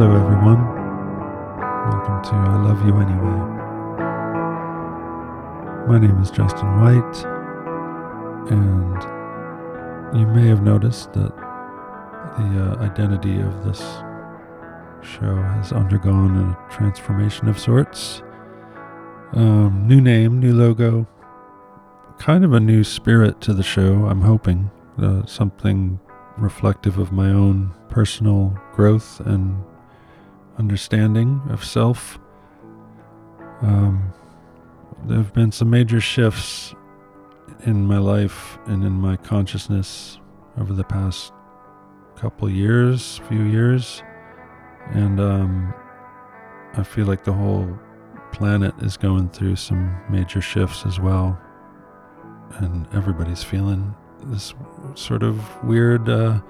Hello, everyone. Welcome to I Love You Anyway. My name is Justin White, and you may have noticed that the uh, identity of this show has undergone a transformation of sorts. Um, new name, new logo, kind of a new spirit to the show, I'm hoping. Uh, something reflective of my own personal growth and understanding of self. Um, there have been some major shifts in my life and in my consciousness over the past couple years, few years, and um, I feel like the whole planet is going through some major shifts as well, and everybody's feeling this sort of weird, uh,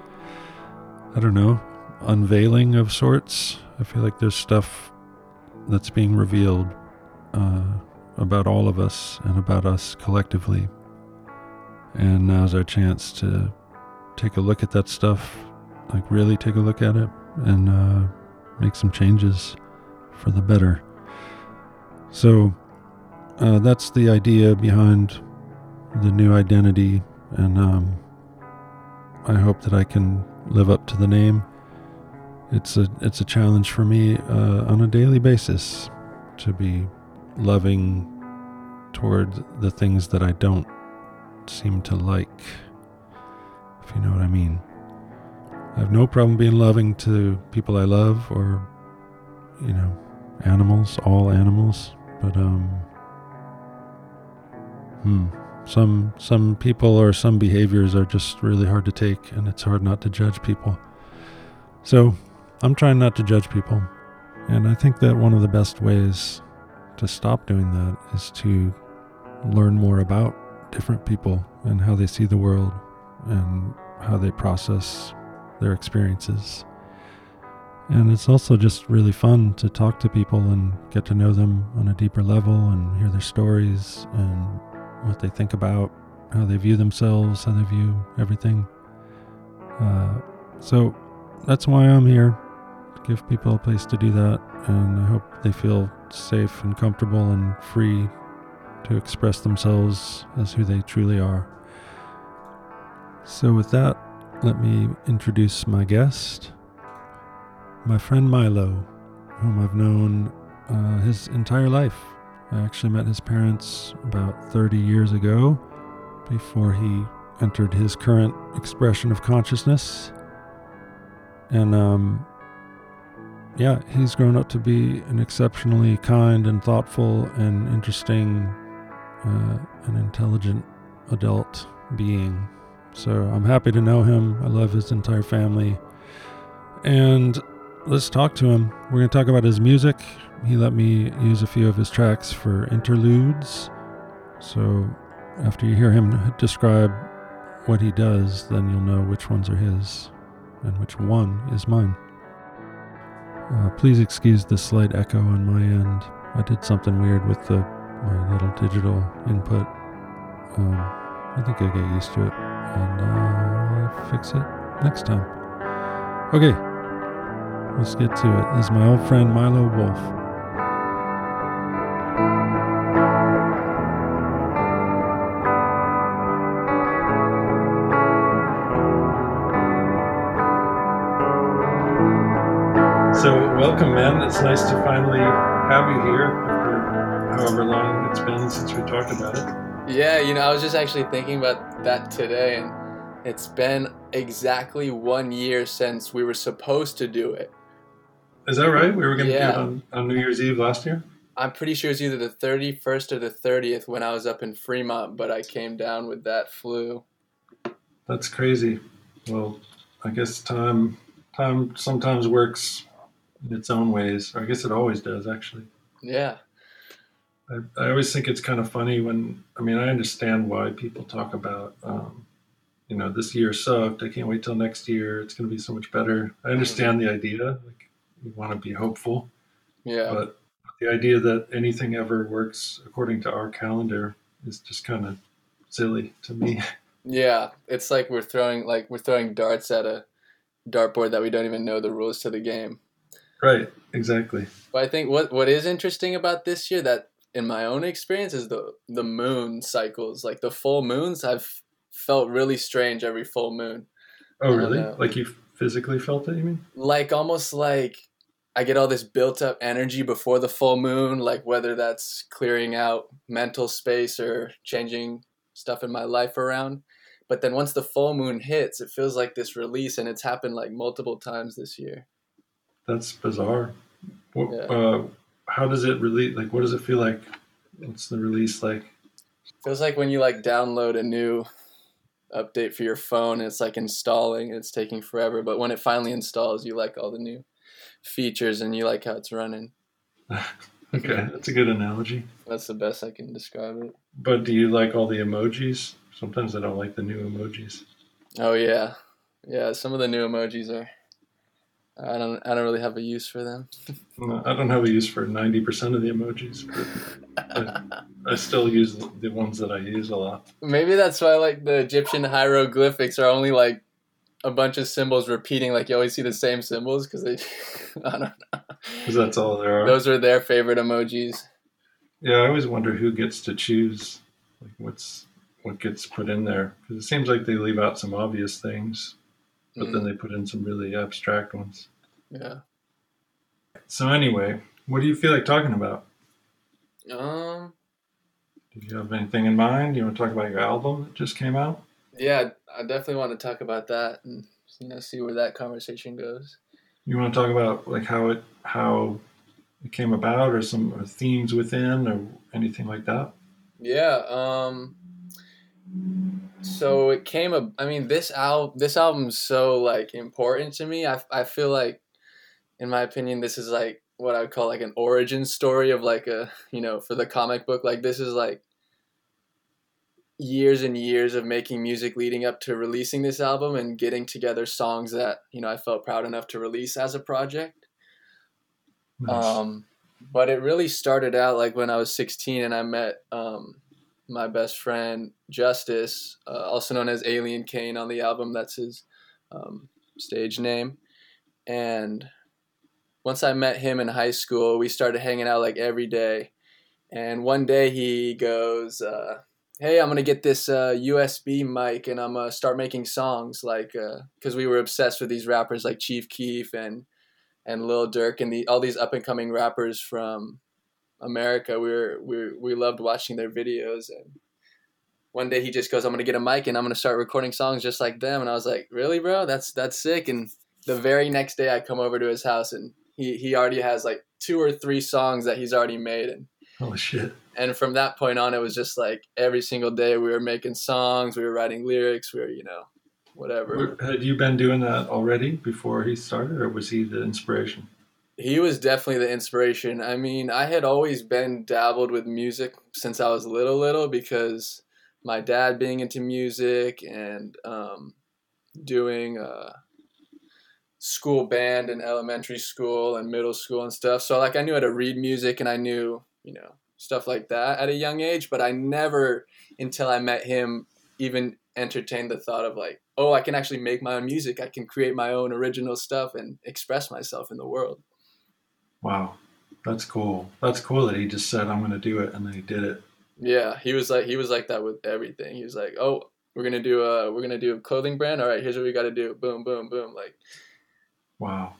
I don't know, unveiling of sorts. I feel like there's stuff that's being revealed uh, about all of us and about us collectively. And now's our chance to take a look at that stuff, like really take a look at it and uh, make some changes for the better. So uh, that's the idea behind the new identity, and um, I hope that I can live up to the name. It's a it's a challenge for me uh, on a daily basis to be loving toward the things that I don't seem to like, if you know what I mean. I have no problem being loving to people I love or, you know, animals, all animals, but um, hmm, some some people or some behaviors are just really hard to take, and it's hard not to judge people. So I'm trying not to judge people, and I think that one of the best ways to stop doing that is to learn more about different people and how they see the world and how they process their experiences. And it's also just really fun to talk to people and get to know them on a deeper level and hear their stories and what they think about, how they view themselves, how they view everything. Uh, so that's why I'm here give people a place to do that. And I hope they feel safe and comfortable and free to express themselves as who they truly are. So, with that, let me introduce my guest, my friend Milo, whom I've known uh, his entire life. I actually met his parents about 30 years ago before he entered his current expression of consciousness. And um, yeah, he's grown up to be an exceptionally kind and thoughtful and interesting uh, and intelligent adult being. So I'm happy to know him. I love his entire family. And let's talk to him. We're going to talk about his music. He let me use a few of his tracks for interludes. So after you hear him describe what he does, then you'll know which ones are his and which one is mine. Uh, please excuse the slight echo on my end. I did something weird with the my little digital input. Um, I think I'll get used to it and uh, fix it next time. Okay, let's get to it. This is my old friend Milo Wolf. It's nice to finally have you here after however long it's been since we talked about it. Yeah, you know, I was just actually thinking about that today, and it's been exactly one year since we were supposed to do it. Is that right? We were going to Yeah. do it on, on New Year's Eve last year? I'm pretty sure it's either the 31st or the 30th when I was up in Fremont, but I came down with that flu. That's crazy. Well, I guess time time sometimes works in its own ways. I guess it always does, actually. Yeah. I, I always think it's kind of funny when I mean I understand why people talk about um, you know this year sucked. I can't wait till next year. It's going to be so much better. I understand the idea. Like you want to be hopeful, Yeah. but the idea that anything ever works according to our calendar is just kind of silly to me. Yeah. It's like we're throwing like we're throwing darts at a dartboard that we don't even know the rules to the game. Right. Exactly. But I think what what is interesting about this year that in my own experience is the the moon cycles. Like the full moons, I've felt really strange every full moon. Oh, really? Like you physically felt it? You mean? Like almost like I get all this built up energy before the full moon, like whether that's clearing out mental space or changing stuff in my life around. But then once the full moon hits, it feels like this release, and it's happened like multiple times this year. That's bizarre. What, Yeah. uh, how does it release? Like, what does it feel like? What's the release like? Feels like when you like download a new update for your phone, it's like installing, it's taking forever. But when it finally installs, you like all the new features and you like how it's running. Okay, that's a good analogy. That's the best I can describe it. But do you like all the emojis? Sometimes I don't like the new emojis. Oh yeah, yeah. Some of the new emojis are. I don't. I don't really have a use for them. No, I don't have a use for ninety percent of the emojis, but I still use the- the ones that I use a lot. Maybe that's why like the Egyptian hieroglyphics are only like a bunch of symbols repeating. Like you always see the same symbols because they. I don't know. Because that's all there are. Those are their favorite emojis. Yeah, I always wonder who gets to choose, like what's what gets put in there. Because it seems like they leave out some obvious things, but then Mm, they put in some really abstract ones. yeah. So anyway, what do you feel like talking about? Um. Do you have anything in mind? You want to talk about your album that just came out? Yeah, I definitely want to talk about that and you know see where that conversation goes. You want to talk about like how it how it came about, or some or themes within, or anything like that? Yeah. Um. So it came. up i mean, this al this album's so like important to me. I I feel like, in my opinion, this is like what I would call like an origin story of like a you know for the comic book. Like this is like years and years of making music leading up to releasing this album and getting together songs that you know I felt proud enough to release as a project. Nice. Um, but it really started out like when I was 16 and I met um, my best friend Justice, uh, also known as Alien Kane on the album. That's his um, stage name. And once I met him in high school, we started hanging out like every day. And one day he goes, uh, "Hey, I'm gonna get this uh, USB mic and I'm gonna start making songs." Like, because we were obsessed with these rappers like Chief Keef and and Lil Durk and the all these up and coming rappers from America. We were we we loved watching their videos and one day he just goes, I'm gonna get a mic and I'm gonna start recording songs just like them and I was like, Really bro? That's that's sick and the very next day I come over to his house and he, he already has like two or three songs that he's already made and Holy shit! and from that point on it was just like every single day we were making songs, we were writing lyrics, we were, you know, whatever. Had you been doing that already before he started, or was he the inspiration? He was definitely the inspiration. I mean, I had always been dabbled with music since I was little, little because my dad being into music and um, doing uh, school band in elementary school and middle school and stuff. So, like, I knew how to read music and I knew, you know, stuff like that at a young age, but I never, until I met him, even entertained the thought of like, oh, I can actually make my own music. I can create my own original stuff and express myself in the world. Wow, that's cool. That's cool that he just said, "I'm going to do it," and then he did it. Yeah, he was like he was like that with everything. He was like, "Oh, we're gonna do a we're gonna do a clothing brand. All right, here's what we got to do. Boom, boom, boom." Like, Wow.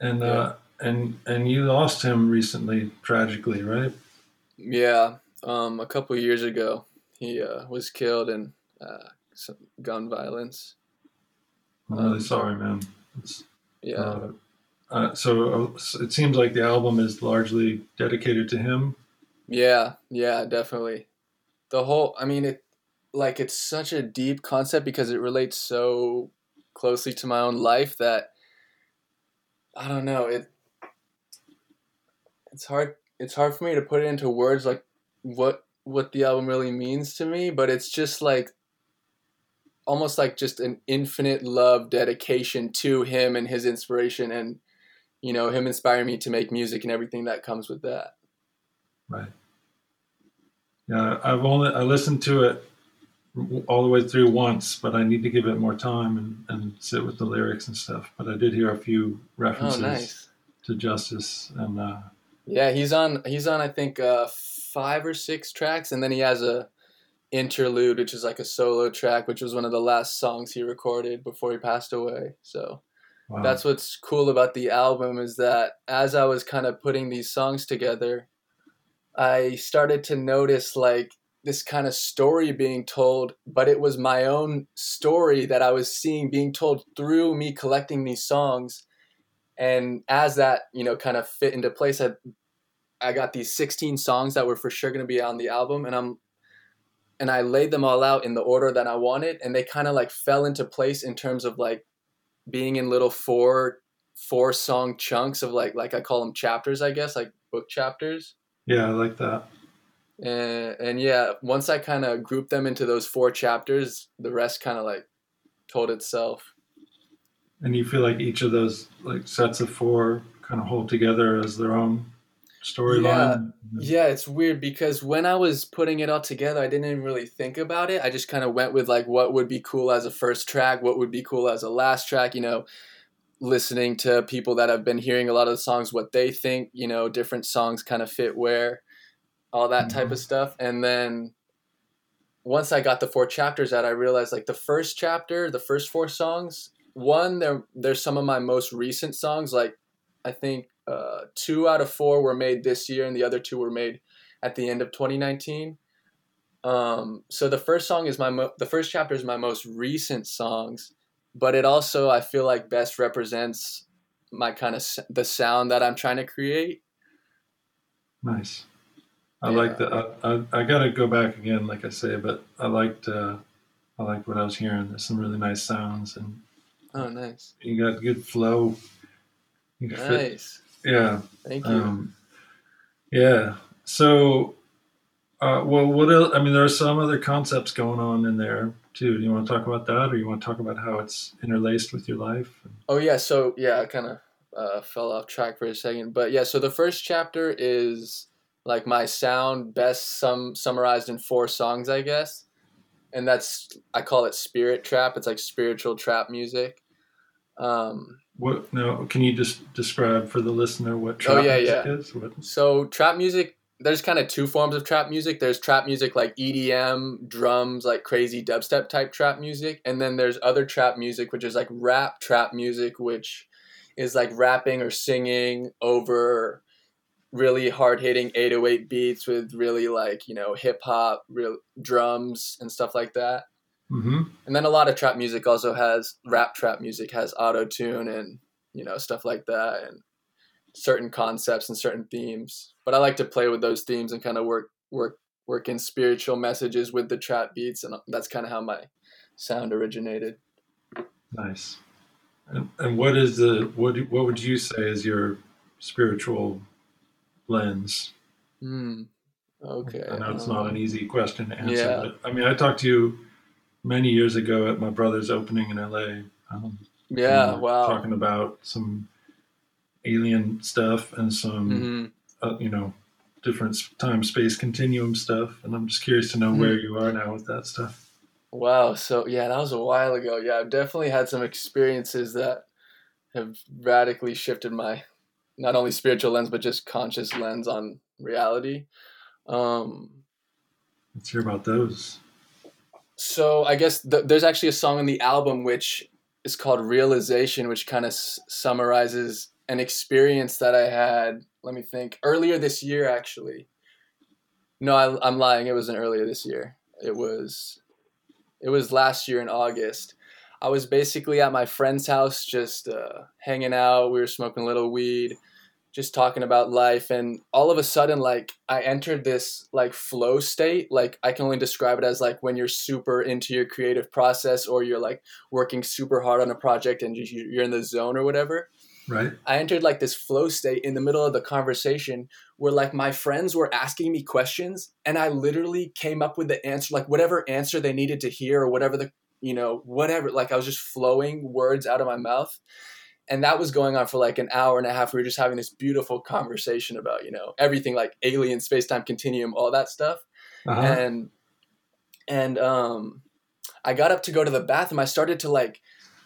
And uh, and and you lost him recently, tragically, right? yeah, um, a couple years ago, he uh, was killed in uh, some gun violence. I'm really Um, sorry, man. It's, Yeah, uh, uh, so uh, it seems like the album is largely dedicated to him. yeah, yeah, definitely. The whole, I mean, it like it's such a deep concept because it relates so closely to my own life that I don't know it. It's hard. It's hard for me to put it into words like what what the album really means to me, but it's just like almost like just an infinite love dedication to him and his inspiration and you know him inspiring me to make music and everything that comes with that. Right. Yeah, I've only I listened to it all the way through once, but I need to give it more time and, and sit with the lyrics and stuff. But I did hear a few references Oh, nice. to Justice, and uh, Yeah, he's on. He's on. I think uh, five or six tracks, and then he has a interlude, which is like a solo track, which was one of the last songs he recorded before he passed away. So that's what's cool about the album is that as I was kind of putting these songs together, I started to notice like this kind of story being told, but it was my own story that I was seeing being told through me collecting these songs. And as that, you know, kind of fit into place, I, I got these 16 songs that were for sure going to be on the album. And I'm, and I laid them all out in the order that I wanted. And they kind of like fell into place in terms of like being in little four, four song chunks of like, like I call them chapters, I guess, like book chapters. Yeah, I like that. and and yeah once i kind of grouped them into those four chapters the rest kind of like told itself. And you feel like each of those like sets of four kind of hold together as their own storyline. yeah. It's weird because when i was putting it all together i didn't even really think about it. I just kind of went with like what would be cool as a first track what would be cool as a last track you know listening to people that have been hearing a lot of the songs what they think you know different songs kind of fit where all that type mm-hmm. of stuff. And then once i got the four chapters out i realized like the first chapter the first four songs one they're, they're some of my most recent songs. Like i think uh, two out of four were made this year and the other two were made at the end of 2019 um, so the first song is my mo- the first chapter is my most recent songs but it also i feel like best represents my kind of s- the sound that i'm trying to create Nice. I Yeah. like the. I, I, I got to go back again, like I say, but I liked. Uh, I liked what I was hearing. There's some really nice sounds, and oh nice you got good flow. You can fit- nice yeah. thank you Um, yeah. So, uh, well, what else? I mean, there are some other concepts going on in there too. Do you want to talk about that, or you want to talk about how it's interlaced with your life? Oh yeah, so yeah, I kind of uh, fell off track for a second, but yeah, so the first chapter is like my sound best sum summarized in four songs, I guess, and that's I call it spirit trap. It's like spiritual trap music. Um, What? No, can you just describe for the listener what Oh, trap yeah, music yeah. is? What? so trap music, there's kind of two forms of trap music. There's trap music like EDM, drums, like crazy dubstep type trap music, and then there's other trap music which is like rap trap music, which is like rapping or singing over really hard hitting 808 beats with really like you know hip hop, real drums and stuff like that. Mm-hmm. And then a lot of trap music also has rap trap music has auto tune and you know stuff like that and certain concepts and certain themes. But I like to play with those themes and kind of work work work in spiritual messages with the trap beats and that's kind of how my sound originated. Nice. And, and what is the what? What would you say is your spiritual lens? Hmm. Okay. I know it's um, not an easy question to answer, yeah. but I mean, I talked to you many years ago at my brother's opening in LA. Um, Yeah. we Wow. Talking about some alien stuff and some, hmm uh, you know, different time space continuum stuff, and I'm just curious to know Hmm. where you are now with that stuff. Wow. So yeah, that was a while ago. Yeah, I've definitely had some experiences that have radically shifted my not only spiritual lens but just conscious lens on reality. Um, Let's hear about those. So I guess th- there's actually a song on the album which is called Realization, which kind of s- summarizes an experience that I had. Let me think. Earlier this year, actually. No, I, I'm lying. It wasn't earlier this year. It was, it was last year in August. I was basically at my friend's house, just uh, hanging out. We were smoking a little weed, just talking about life, and all of a sudden, like I entered this like flow state. Like I can only describe it as like when you're super into your creative process, or you're like working super hard on a project, and you- you're in the zone or whatever. Right? I entered like this flow state in the middle of the conversation where like my friends were asking me questions and I literally came up with the answer, like whatever answer they needed to hear or whatever the, you know, whatever. Like I was just flowing words out of my mouth. And that was going on for like an hour and a half. We were just having this beautiful conversation about, you know, everything like alien, space time continuum, all that stuff Uh-huh. and and um, I got up to go to the bathroom. I started to like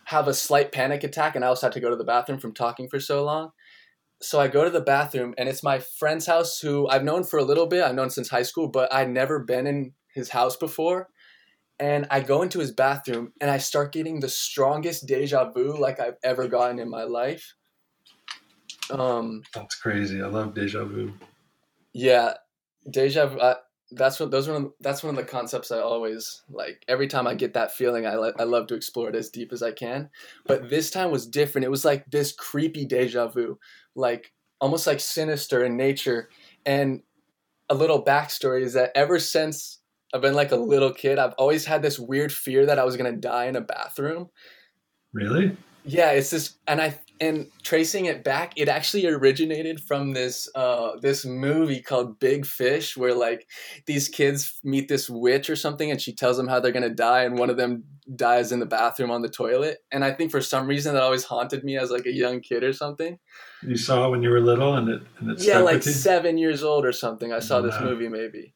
have a slight panic attack, and I also had to go to the bathroom from talking for so long. So I go to the bathroom, and it's my friend's house who I've known for a little bit. I've known since high school, but I'd never been in his house before. And I go into his bathroom, and I start getting the strongest deja vu like I've ever gotten in my life. Um, That's crazy. I love deja vu. yeah, deja vu. I, that's what those are. That's one of the concepts I always like. Every time I get that feeling, I I love to explore it as deep as I can. But this time was different. It was like this creepy deja vu, like almost like sinister in nature. And a little backstory is that ever since I've been like a little kid, I've always had this weird fear that I was gonna die in a bathroom. Really? Yeah, it's this, and I and tracing it back, it actually originated from this uh this movie called Big Fish, where like these kids meet this witch or something, and she tells them how they're gonna die, and one of them dies in the bathroom on the toilet. And I think for some reason that always haunted me as like a young kid or something. You saw it when you were little, and it and it Yeah, like seven years old or something. I saw this movie maybe,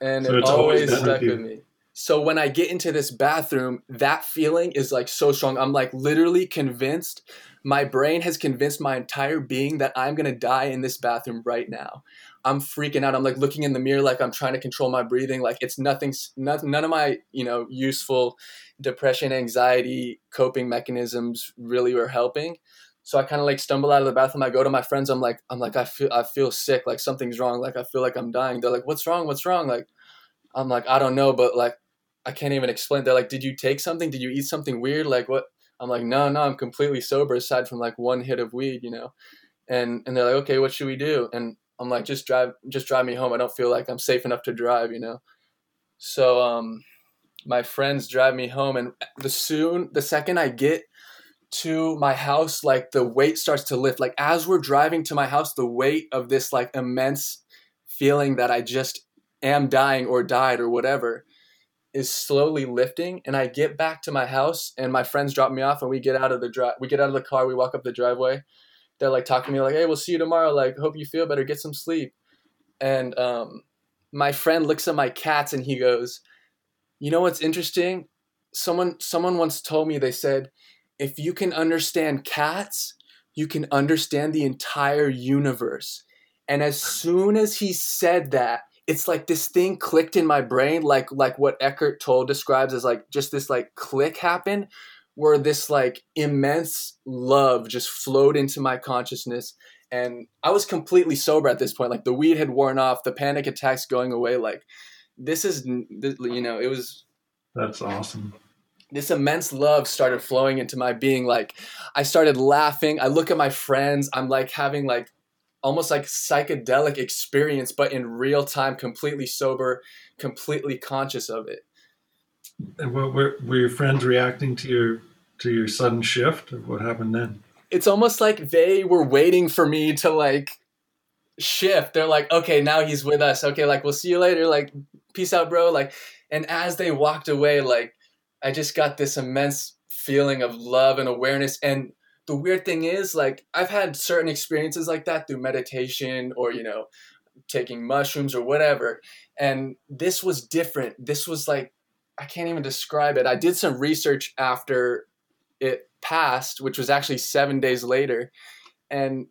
and So it always always stuck with me. So when I get into this bathroom, that feeling is like so strong. I'm like literally convinced. My brain has convinced my entire being that I'm gonna die in this bathroom right now. I'm freaking out. I'm like looking in the mirror, like I'm trying to control my breathing. Like it's nothing. None of my you know useful depression, anxiety, coping mechanisms really were helping. So I kind of like stumble out of the bathroom. I go to my friends. I'm like, I'm like, I feel, I feel sick. Like something's wrong. Like I feel like I'm dying. They're like, what's wrong? What's wrong? Like, I'm like, I don't know, but like, I can't even explain. They're like, did you take something? Did you eat something weird? Like what? I'm like, no, no, I'm completely sober aside from like one hit of weed, you know. And and they're like, okay, what should we do? And I'm like, just drive, just drive me home. I don't feel like I'm safe enough to drive, you know. So um, my friends drive me home, and the soon the second I get to my house, like the weight starts to lift. Like as we're driving to my house, the weight of this like immense feeling that I just am dying or died or whatever is slowly lifting. And I get back to my house, and my friends drop me off, and we get out of the drive. We get out of the car. We walk up the driveway. They're like talking to me like, "Hey, we'll see you tomorrow. Like, hope you feel better. Get some sleep." And um, my friend looks at my cats and he goes, "You know what's interesting? Someone someone once told me they said." If you can understand cats, you can understand the entire universe. And as soon as he said that, it's like this thing clicked in my brain, like like what Eckhart Tolle describes as like just this like click happened, where this like immense love just flowed into my consciousness. And I was completely sober at this point. Like the weed had worn off, the panic attacks going away. Like this is, you know, it was That's awesome. This immense love started flowing into my being like i started laughing i look at my friends i'm like having like almost like psychedelic experience but in real time completely sober completely conscious of it And what were, were your friends reacting to your to your sudden shift? Or what happened then? it's almost like they were waiting for me to like shift they're like okay now he's with us okay like we'll see you later like peace out bro like and as they walked away like i just got this immense feeling of love and awareness and the weird thing is like i've had certain experiences like that through meditation or you know taking mushrooms or whatever and this was different. This was like i can't even describe it. I did some research after it passed which was actually seven days later and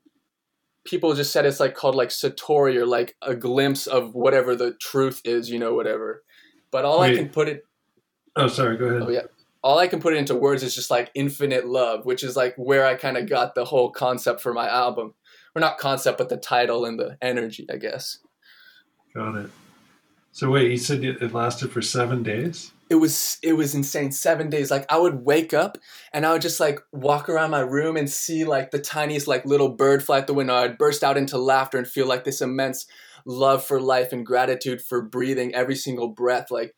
people just said it's like called like satori or like a glimpse of whatever the truth is you know whatever. But all i can put it Oh, sorry. Go ahead. Oh, yeah. all I can put it into words is just like infinite love, which is like where I kind of got the whole concept for my album. Or not concept, but the title and the energy, I guess. Got it. So wait, you said it it lasted for seven days. It was it was insane. Seven days. Like I would wake up and I would just like walk around my room and see like the tiniest like little bird fly out the window. I'd burst out into laughter and feel like this immense love for life and gratitude for breathing every single breath. Like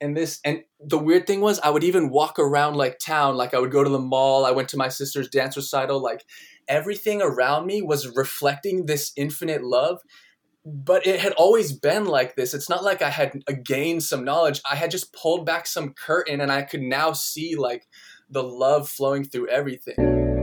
and this and the weird thing was I would even walk around like town. Like I would go to the mall. I went to my sister's dance recital. Like everything around me was reflecting this infinite love. But it had always been like this. It's not like I had gained some knowledge. I had just pulled back some curtain and I could now see like the love flowing through everything.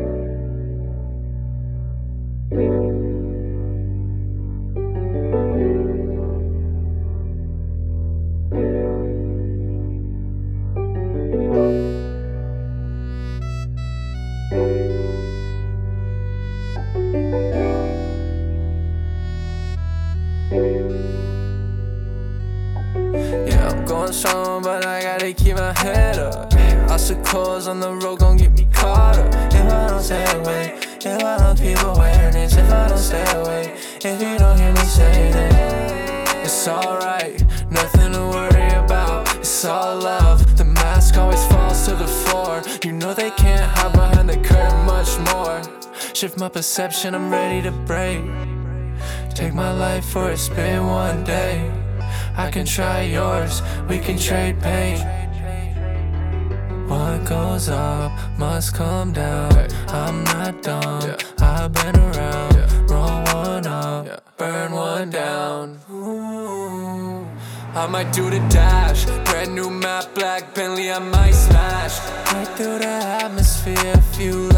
I'm ready to break. Take my life for a spin one day. I can try yours, we can trade pain. What goes up must come down. I'm not dumb, I've been around. Roll one up, burn one down. I might do the dash, brand new map, black Bentley, I might smash. Right through the atmosphere, light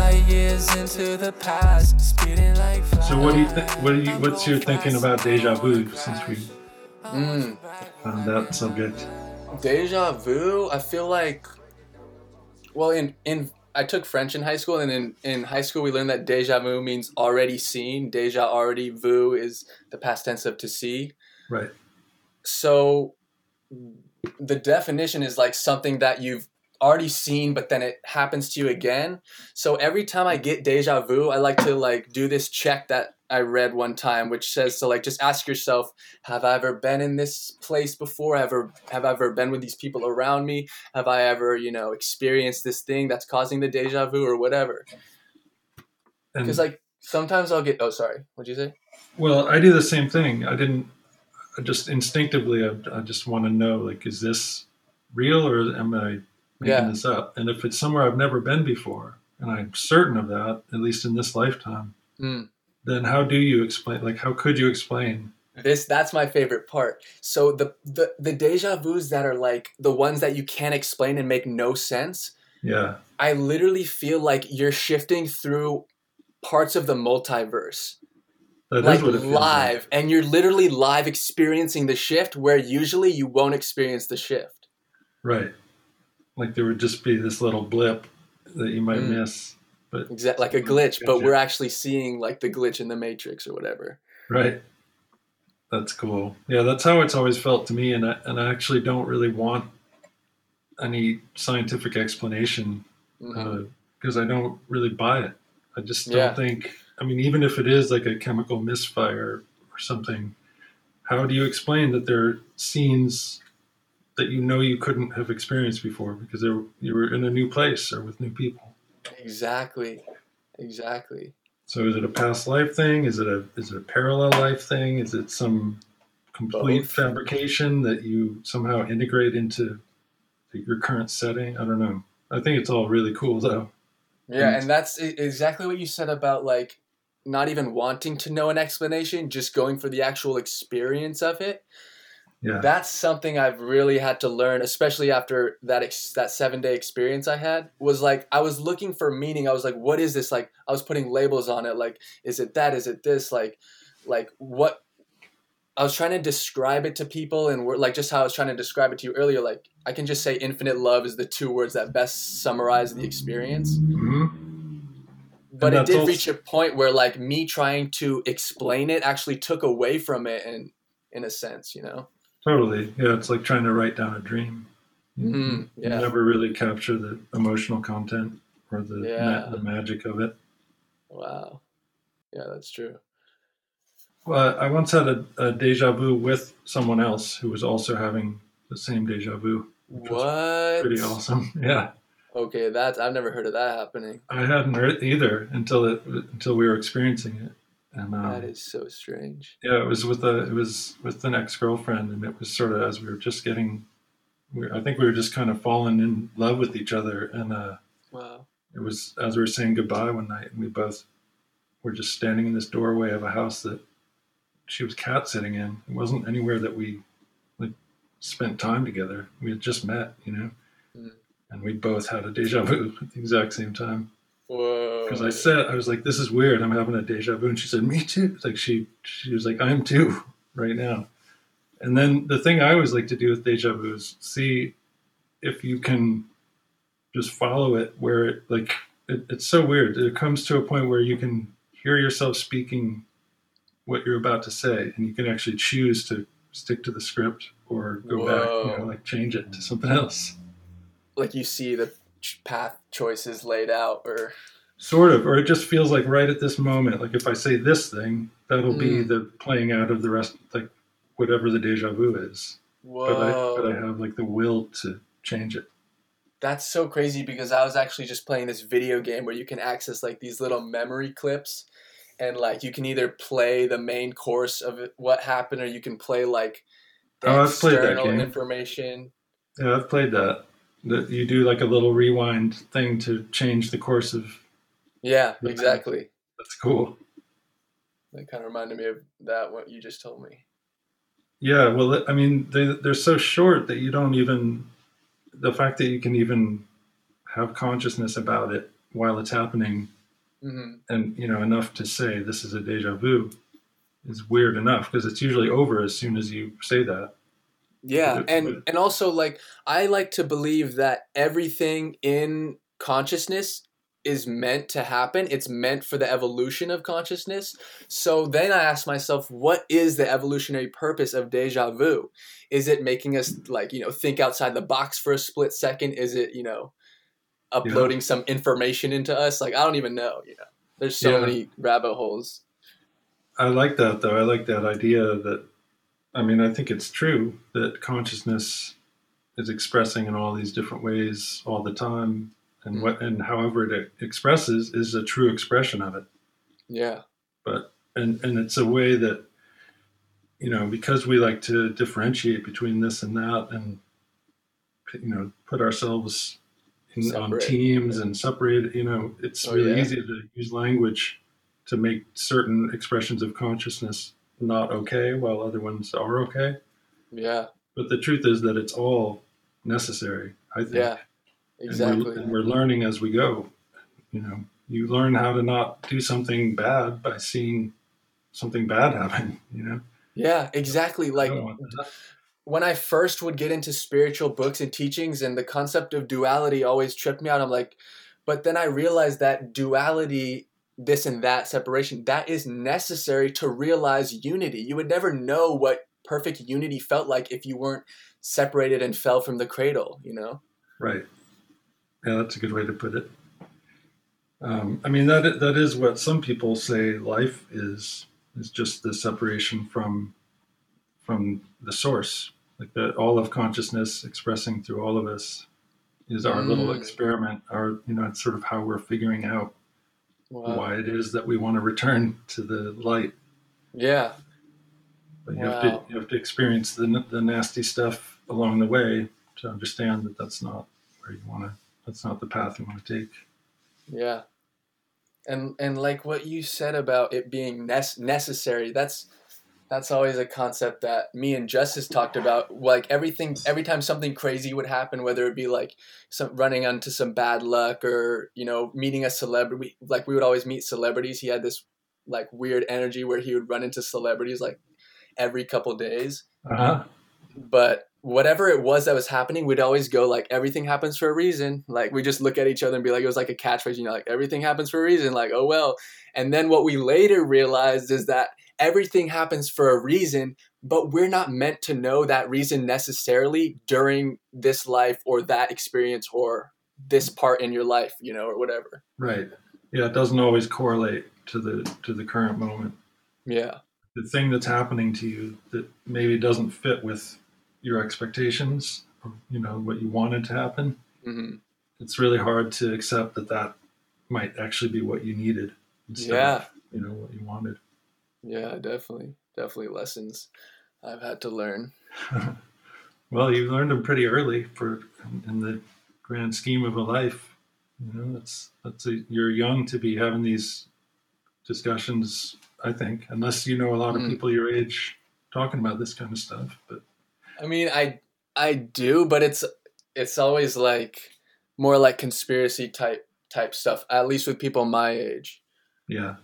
years into the past, speeding like flash. So what do you think? What do you? What's your thinking about deja vu since we Mm. found that subject? Deja vu. I feel like, well, in in I took French in high school, and in in high school we learned that deja vu means already seen. Deja already vu is the past tense of to see. Right. So the definition is like something that you've already seen but then it happens to you again so every time i get deja vu i like to like do this check that i read one time which says to like just ask yourself have i ever been in this place before ever have i ever been with these people around me have i ever you know experienced this thing that's causing the deja vu or whatever because like sometimes i'll get oh sorry what'd you say well, I do the same thing. I didn't. I just instinctively, I, I just want to know, like, is this real or am I making Yeah. this up? And if it's somewhere I've never been before, and I'm certain of that, at least in this lifetime, Mm. then how do you explain? Like, how could you explain? This that's my favorite part. So the the the deja vu's that are like the ones that you can't explain and make no sense. Yeah. I literally feel like you're shifting through parts of the multiverse, That like what it feels live, and you're literally live experiencing the shift where usually you won't experience the shift. Right. Like there would just be this little blip that you might Mm. miss. But Exactly like a glitch, but we're actually seeing like the glitch in the matrix or whatever. right. That's cool. Yeah, that's how it's always felt to me and I and I actually don't really want any scientific explanation because I don't really buy it. I just don't Yeah. think I mean even if it is like a chemical misfire or something, how do you explain that there are scenes that you know you couldn't have experienced before because they were, you were in a new place or with new people? Exactly. Exactly. So is it a past life thing? Is it a is it a parallel life thing? Is it some complete Both. fabrication that you somehow integrate into your current setting? I don't know. I think it's all really cool though. Yeah, And- and that's exactly what you said about like not even wanting to know an explanation, just going for the actual experience of it. Yeah. That's something I've really had to learn, especially after that ex- that seven day experience I had. Was like I was looking for meaning. I was like, what is this? Like I was putting labels on it. Like, is it that? Is it this? Like, like what? I was trying to describe it to people, and we're like just how I was trying to describe it to you earlier. Like I can just say infinite love is the two words that best summarize the experience hmm but it did also- reach a point where like me trying to explain it actually took away from it and in a sense you know Totally. Yeah, it's like trying to write down a dream. You- Mhm, You never really capture the emotional content or the ma- the magic of it. wow yeah that's true Well, I once had a, a deja vu with someone else who was also having the same deja vu. What Pretty awesome. Yeah. okay that's i've never heard of that happening I hadn't heard it either until it until we were experiencing it, that is so strange yeah, it was with a it was with an ex girlfriend, and it was sort of as we were just getting, we, I think we were just kind of falling in love with each other, and uh, wow it was as we were saying goodbye one night, and we both were just standing in this doorway of a house that she was cat sitting in. It wasn't anywhere that we like spent time together. We had just met, you know, Mm. and we both had a deja vu at the exact same time. whoa because I said I was like, "This is weird. I'm having a deja vu," and she said, "Me too." Like she she was like, "I'm too right now." And then the thing I always like to do with deja vu is see if you can just follow it where it like it, it's so weird. It comes to a point where you can hear yourself speaking what you're about to say, and you can actually choose to stick to the script or go back, you know, like change it to something else. Like you see the path choices laid out, or Sort of, or it just feels like right at this moment, like if I say this thing, that'll be Mm. the playing out of the rest, like whatever the deja vu is. whoa. But I, but I have like the will to change it. That's so crazy because I was actually just playing this video game where you can access like these little memory clips and like you can either play the main course of what happened or you can play like the Oh, I've played that external game. information. Yeah, I've played that. That you do like a little rewind thing to change the course of. Yeah, Yeah. exactly. That's cool. That kind of reminded me of that what you just told me. Yeah, well, I mean, they they're so short that you don't even. The fact that you can even have consciousness about it while it's happening, hmm and you know enough to say this is a deja vu, is weird enough because it's usually over as soon as you say that. Yeah, and and also like I like to believe that everything in consciousness is meant to happen. It's meant for the evolution of consciousness. So then I ask myself, what is the evolutionary purpose of deja vu? Is it making us like, you know, think outside the box for a split second? Is it, you know, uploading some information into us? Like I don't even know, you know. There's so Yeah. many rabbit holes. I like that though. I like that idea that. I mean, I think it's true that consciousness is expressing in all these different ways all the time, and Mm. what and however it expresses is a true expression of it. Yeah. but and and it's a way that you know because we like to differentiate between this and that and you know put ourselves in, on teams and separate you know it's Oh, really yeah. easy to use language to make certain expressions of consciousness not okay while other ones are okay Yeah. but the truth is that it's all necessary i think Yeah. And Exactly. we're, and we're learning as we go. You know, you learn how to not do something bad by seeing something bad happen. You know, Yeah, exactly. Like I don't want that. when I first would get into spiritual books and teachings, and the concept of duality always tripped me out. I'm like, but then I realized that duality, this and that separation, that is necessary to realize unity. You would never know what perfect unity felt like if you weren't separated and fell from the cradle, you know? right? Yeah, that's a good way to put it. Um, I mean, that that is what some people say life is is just the separation from from the source, like that all of consciousness expressing through all of us is our little Mm. experiment. Our you know, it's sort of how we're figuring out Wow. why it is that we want to return to the light. Yeah. But you have to you have to experience the the nasty stuff along the way to understand that that's not where you want to. That's not the path you want to take. Yeah. And and like what you said about it being nec- necessary, that's that's always a concept that me and Justice talked about. Like everything, every time something crazy would happen, whether it be like some running onto some bad luck or you know meeting a celebrity, like we would always meet celebrities. He had this like weird energy where he would run into celebrities like every couple days Uh huh. but whatever it was that was happening, we'd always go like everything happens for a reason. Like we just look at each other and be like, it was like a catchphrase, you know, like everything happens for a reason. Like oh well. And then what we later realized is that everything happens for a reason, but we're not meant to know that reason necessarily during this life or that experience or this part in your life, you know, or whatever. Right. Yeah, it doesn't always correlate to the to the current moment. Yeah. The thing that's happening to you that maybe doesn't fit with your expectations, you know, what you wanted to happen. hmm It's really hard to accept that that might actually be what you needed instead Yeah. of you know what you wanted. Yeah, definitely. Definitely lessons I've had to learn. well, you learned them pretty early for in the grand scheme of a life. You know, that's that's a, you're young to be having these discussions. I think, unless you know a lot of Mm. people your age talking about this kind of stuff. But I mean, I I do, but it's it's always like more like conspiracy type type stuff. At least with people my age, yeah,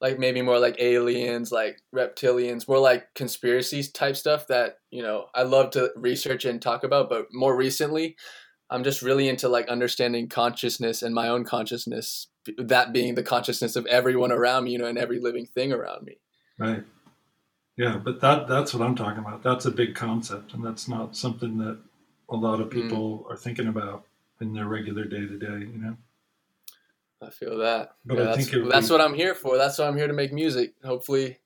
like maybe more like aliens, like reptilians, more like conspiracies type stuff that you know I love to research and talk about. But more recently, I'm just really into like understanding consciousness and my own consciousness. That being the consciousness of everyone around me, you know, and every living thing around me. right. Yeah, but that that's what I'm talking about. That's a big concept, and that's not something that a lot of mm. people are thinking about in their regular day to day. You know. I feel that. But Yeah, I that's, think that's be- what I'm here for. That's why I'm here to make music. Hopefully,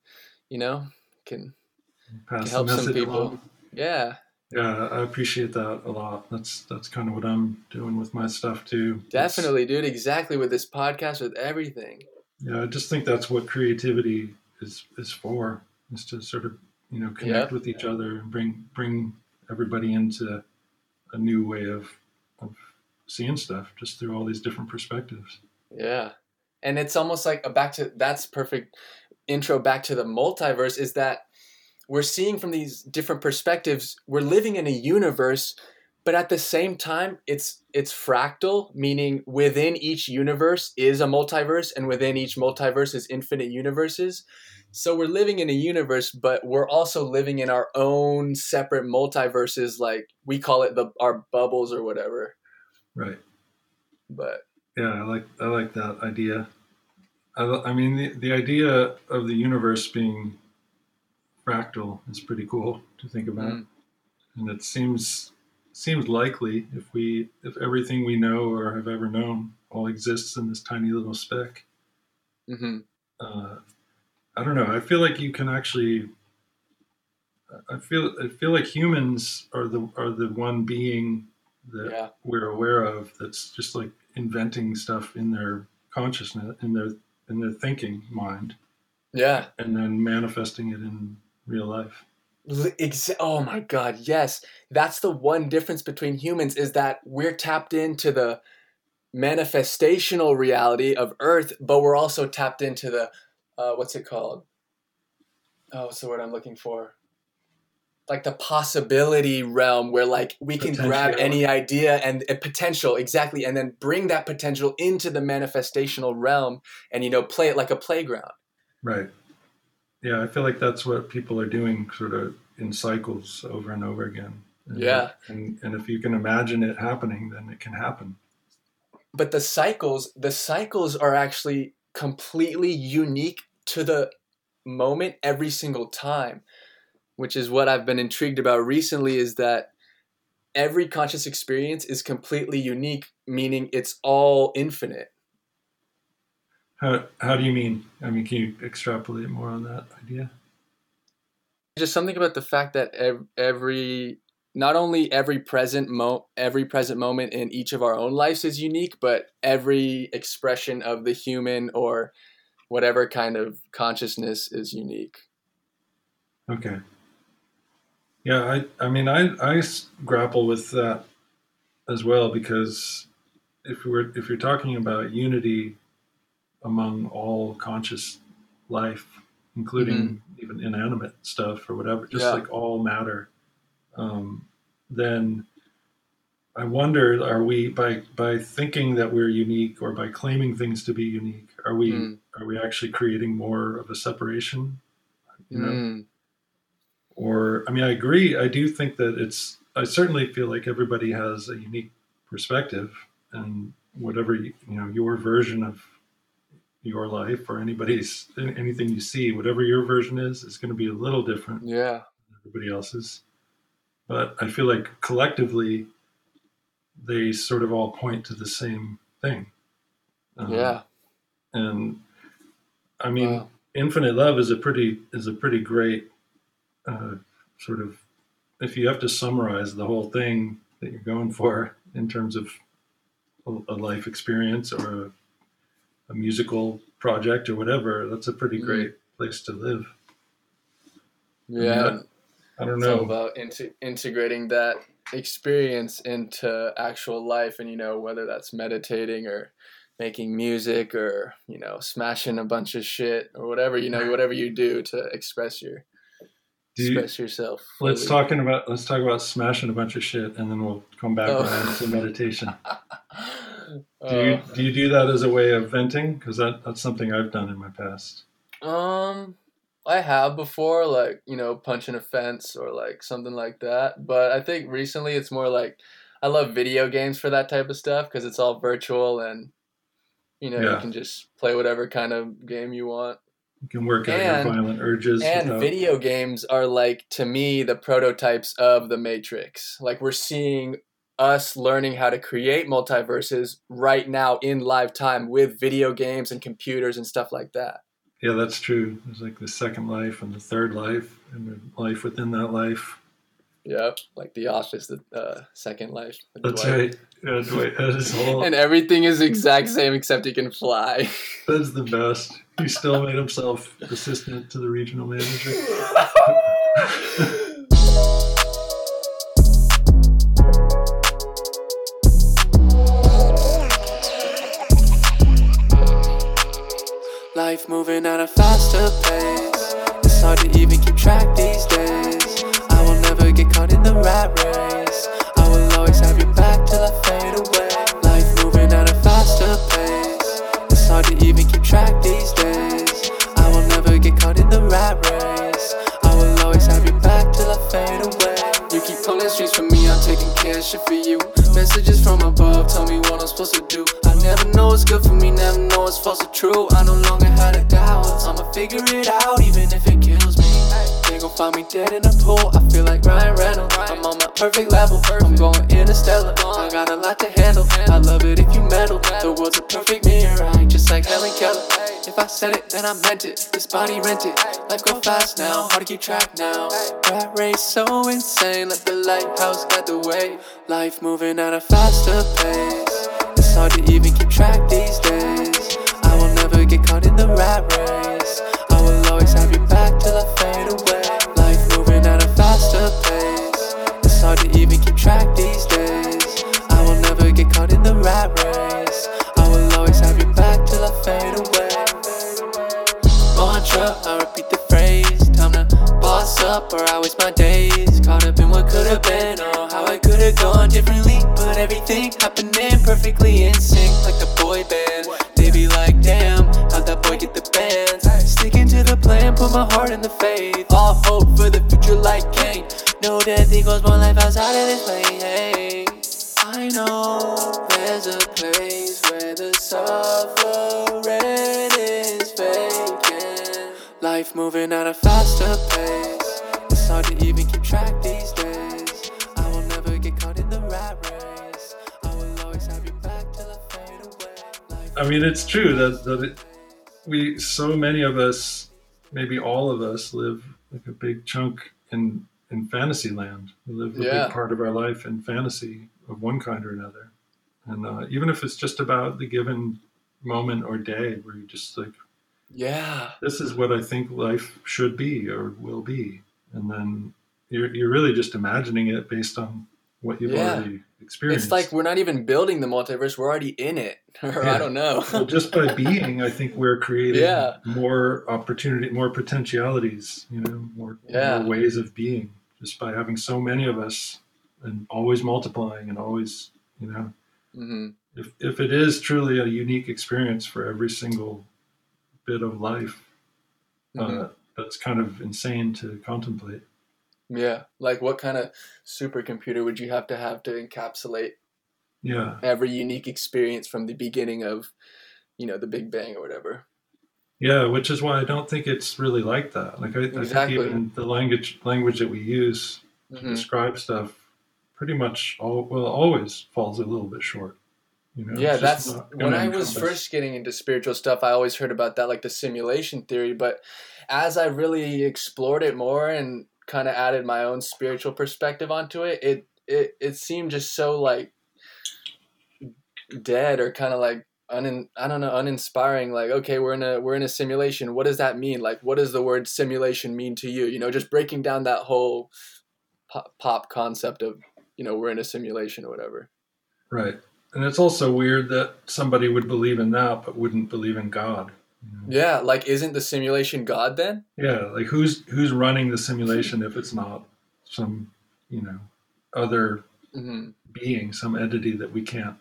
you know, can Pass the help some people. along. yeah, Yeah, I appreciate that a lot. That's that's kind of what I'm doing with my stuff too. It's- definitely, dude. Exactly with this podcast, with everything. Yeah, I just think that's what creativity is is for. Is to sort of you know connect Yep. with each other and bring bring everybody into a new way of of seeing stuff just through all these different perspectives. Yeah. And it's almost like a back to that's perfect intro back to the multiverse is that we're seeing from these different perspectives, we're living in a universe, but at the same time it's it's fractal, meaning within each universe is a multiverse and within each multiverse is infinite universes. So we're living in a universe, but we're also living in our own separate multiverses like we call it the our bubbles or whatever. Right. But Yeah, I like I like that idea. I, I mean, the, the idea of the universe being fractal is pretty cool to think about, Mm. and it seems seems likely if we if everything we know or have ever known all exists in this tiny little speck. mhm. Uh, I don't know. I feel like you can actually. I feel I feel like humans are the are the one being that yeah. we're aware of that's just like inventing stuff in their consciousness in their in their thinking mind Yeah. and then manifesting it in real life oh my god yes that's the one difference between humans is that we're tapped into the manifestational reality of earth but we're also tapped into the uh, what's it called? Oh what's the word i'm looking for? Like the possibility realm where like we can grab any idea and a potential exactly and then bring that potential into the manifestational realm and you know play it like a playground. Right. Yeah i feel like that's what people are doing sort of in cycles over and over again. And, Yeah. and and if you can imagine it happening then it can happen. But the cycles the cycles are actually completely unique to the moment every single time which is what i've been intrigued about recently is that every conscious experience is completely unique meaning it's all infinite. How, how do you mean? I mean can you extrapolate more on that idea? Just something about the fact that every not only every present mo every present moment in each of our own lives is unique but every expression of the human or whatever kind of consciousness is unique Okay. Yeah, I I mean I, I grapple with that as well because if we're if you're talking about unity among all conscious life, including even inanimate stuff or whatever, just Yeah. like all matter, um, then I wonder: Are we by by thinking that we're unique or by claiming things to be unique? Are we Mm. Are we actually creating more of a separation? You know? Mm. or I mean, I agree. I do think that it's. I certainly feel like everybody has a unique perspective, and whatever you, you know, your version of your life or anybody's anything you see, whatever your version is, is going to be a little different yeah than everybody else's. But I feel like collectively, they sort of all point to the same thing. Um, yeah and I mean, Wow. infinite love is a pretty is a pretty great uh, sort of if you have to summarize the whole thing that you're going for in terms of a, a life experience or a, a musical project or whatever that's a pretty Mhm. great place to live yeah i don't it's know about inte- integrating that experience into actual life and you know whether that's meditating or making music or you know smashing a bunch of shit or whatever you know whatever you do to express your Do you- express yourself let's talking about let's talk about smashing a bunch of shit and then we'll come back Oh. around to meditation do you do you do that as a way of venting because that, that's something i've done in my past Um, I have before, like you know, punching a fence or like something like that. But I think recently it's more like I love video games for that type of stuff because it's all virtual and you know Yeah. you can just play whatever kind of game you want. You can work out And- your violent urges. And without- video games are like to me the prototypes of the Matrix. Like we're seeing us learning how to create multiverses right now in live time with video games and computers and stuff like that. Yeah, that's true. There's like the second life and the third life and the life within that life. Yep, like The Office, the uh, Second Life. That's Dwight. right. Yeah, Dwight had his whole. And everything is exact same except he can fly. That's the best. He still made himself assistant to the regional manager. Life moving at a faster pace. It's hard to even keep track these days. Keep streets for me, I'm taking care shit for you. Messages from above tell me what I'm supposed to do. I never know what's good for me, never know what's false or true. I no longer had a doubt. I'ma figure it out, even if it kills me. They gon' find me dead in a pool. I feel like Ryan Reynolds. I'm on my perfect level. I'm going interstellar. I got a lot to handle. I love it if you meddle. The world's a perfect mirror, right? Just like Helen Keller. If I said it, then I meant it. This body rented. Life go fast now, hard to keep track now. Rat race so insane, let the lighthouse guide the way. Life moving at a faster pace. It's hard to even keep track these days. I will never get caught in the rat race. I will always have your back till I fade away. Life moving at a faster pace. It's hard to even keep track these days. I will never get caught in the rat race. I repeat the phrase. Time to boss up or I waste my days. Caught up in what could have been or how I could have gone differently. But everything happening perfectly in sync, like the boy band. They be like, damn, how'd that boy get the bands? Sticking to the plan, put my heart in the faith. All hope for the future like Kane. Know that equals more life outside of this plane. Moving at a faster pace. It's hard to even keep track these days. I will never get caught in the rat race. I will always have your back till I fade away. Life I mean, it's true that that it, we so many of us, maybe all of us, live like a big chunk in in fantasy land. We live a Yeah. big part of our life in fantasy of one kind or another, and uh, even if it's just about the given moment or day, where you just like, Yeah. this is what I think life should be or will be, and then you're you're really just imagining it based on what you've Yeah. already experienced. It's like we're not even building the multiverse, we're already in it. or Yeah. I don't know. well, just by being, I think we're creating Yeah. more opportunity, more potentialities. You know, more, more ways of being, just by having so many of us, and always multiplying, and always, you know, hmm if if it is truly a unique experience for every single bit of life, Mm-hmm. uh, that's kind of insane to contemplate. Yeah. Like what kind of supercomputer would you have to have to encapsulate Yeah, every unique experience from the beginning of, you know, the Big Bang or whatever? yeah, which is why I don't think it's really like that. Like I, I think even the language language that we use to Mhm. describe stuff pretty much all well always falls a little bit short. You know, yeah, that's when I was first getting into spiritual stuff. I always heard about that, like the simulation theory. But as I really explored it more and kind of added my own spiritual perspective onto it, it it it seemed just so like dead or kind of like un I don't know uninspiring. Like okay, we're in a we're in a simulation. What does that mean? Like what does the word simulation mean to you? You know, just breaking down that whole pop, pop concept of you know we're in a simulation or whatever. right, and it's also weird that somebody would believe in that but wouldn't believe in God. Yeah, like isn't the simulation God then? Yeah, like who's who's running the simulation if it's not some you know other hmm being, some entity that we can't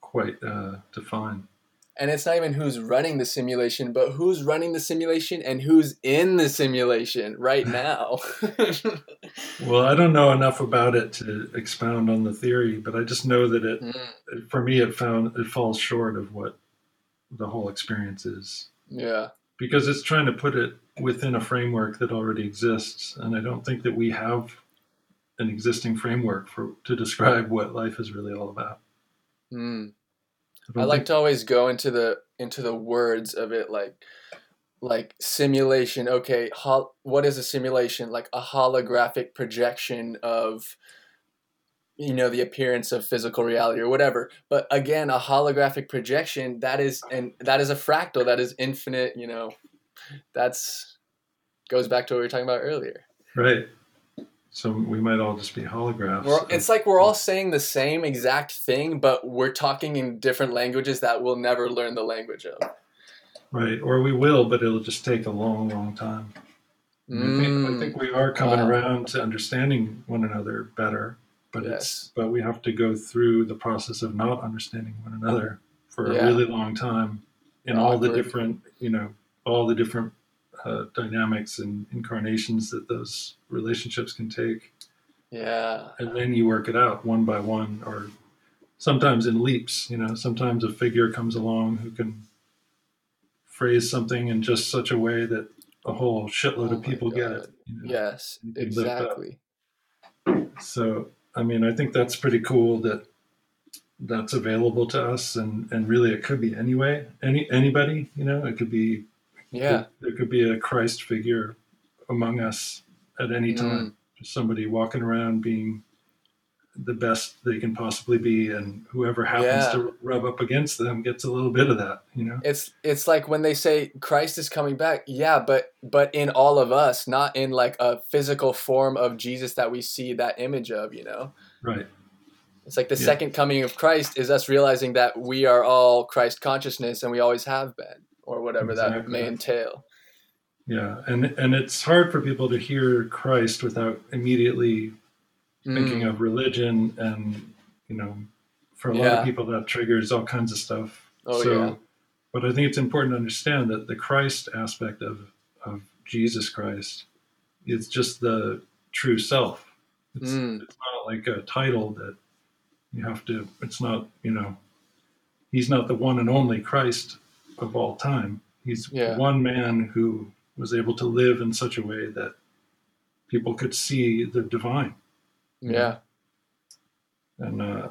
quite uh, define. And it's not even who's running the simulation, but who's running the simulation and who's in the simulation right now. Well, I don't know enough about it to expound on the theory, but I just know that it Mm, for me it found it falls short of what the whole experience is yeah. because it's trying to put it within a framework that already exists, and I don't think that we have an existing framework for to describe what life is really all about. Mm. I, I like think- to always go into the into the words of it, like like simulation. Okay, hol- what is a simulation? Like a holographic projection of you know the appearance of physical reality or whatever. But again, a holographic projection that is and that is a fractal. That is infinite. You know, that's goes back to what we were talking about earlier. right. So we might all just be holographs. We're, it's like we're all saying the same exact thing, but we're talking in different languages that we'll never learn the language of. Right, or we will, but it'll just take a long, long time. I think, I Mm, think we are coming Wow. around to understanding one another better, but Yes. it's but we have to go through the process of not understanding one another for Yeah. a really long time in all the different you know all the different uh, dynamics and incarnations that those relationships can take, yeah, and then you work it out one by one, or sometimes in leaps. You know, sometimes a figure comes along who can phrase something in just such a way that a whole shitload Oh of people get it. you know? yes, You can lift up. exactly. So, I mean, I think that's pretty cool that that's available to us, and and really, it could be anyway, any anybody, you know, it could be, Yeah, there could be a Christ figure among us at any Mm. time, just somebody walking around being the best they can possibly be, and whoever happens Yeah. to rub up against them gets a little bit of that, you know. it's it's like when they say Christ is coming back. Yeah, but but in all of us, not in like a physical form of Jesus that we see that image of. You know, Right. it's like the Yeah. second coming of Christ is us realizing that we are all Christ consciousness, and we always have been, or whatever that may entail. Yeah, and and it's hard for people to hear Christ without immediately thinking Mm, of religion and you know for a lot of people that triggers all kinds of stuff Oh, so yeah. but i think it's important to understand that the christ aspect of of jesus christ is just the true self it's, Mm. it's not like a title that you have to it's not you know he's not the one and only christ of all time he's Yeah. one man who was able to live in such a way that people could see the divine yeah. and uh,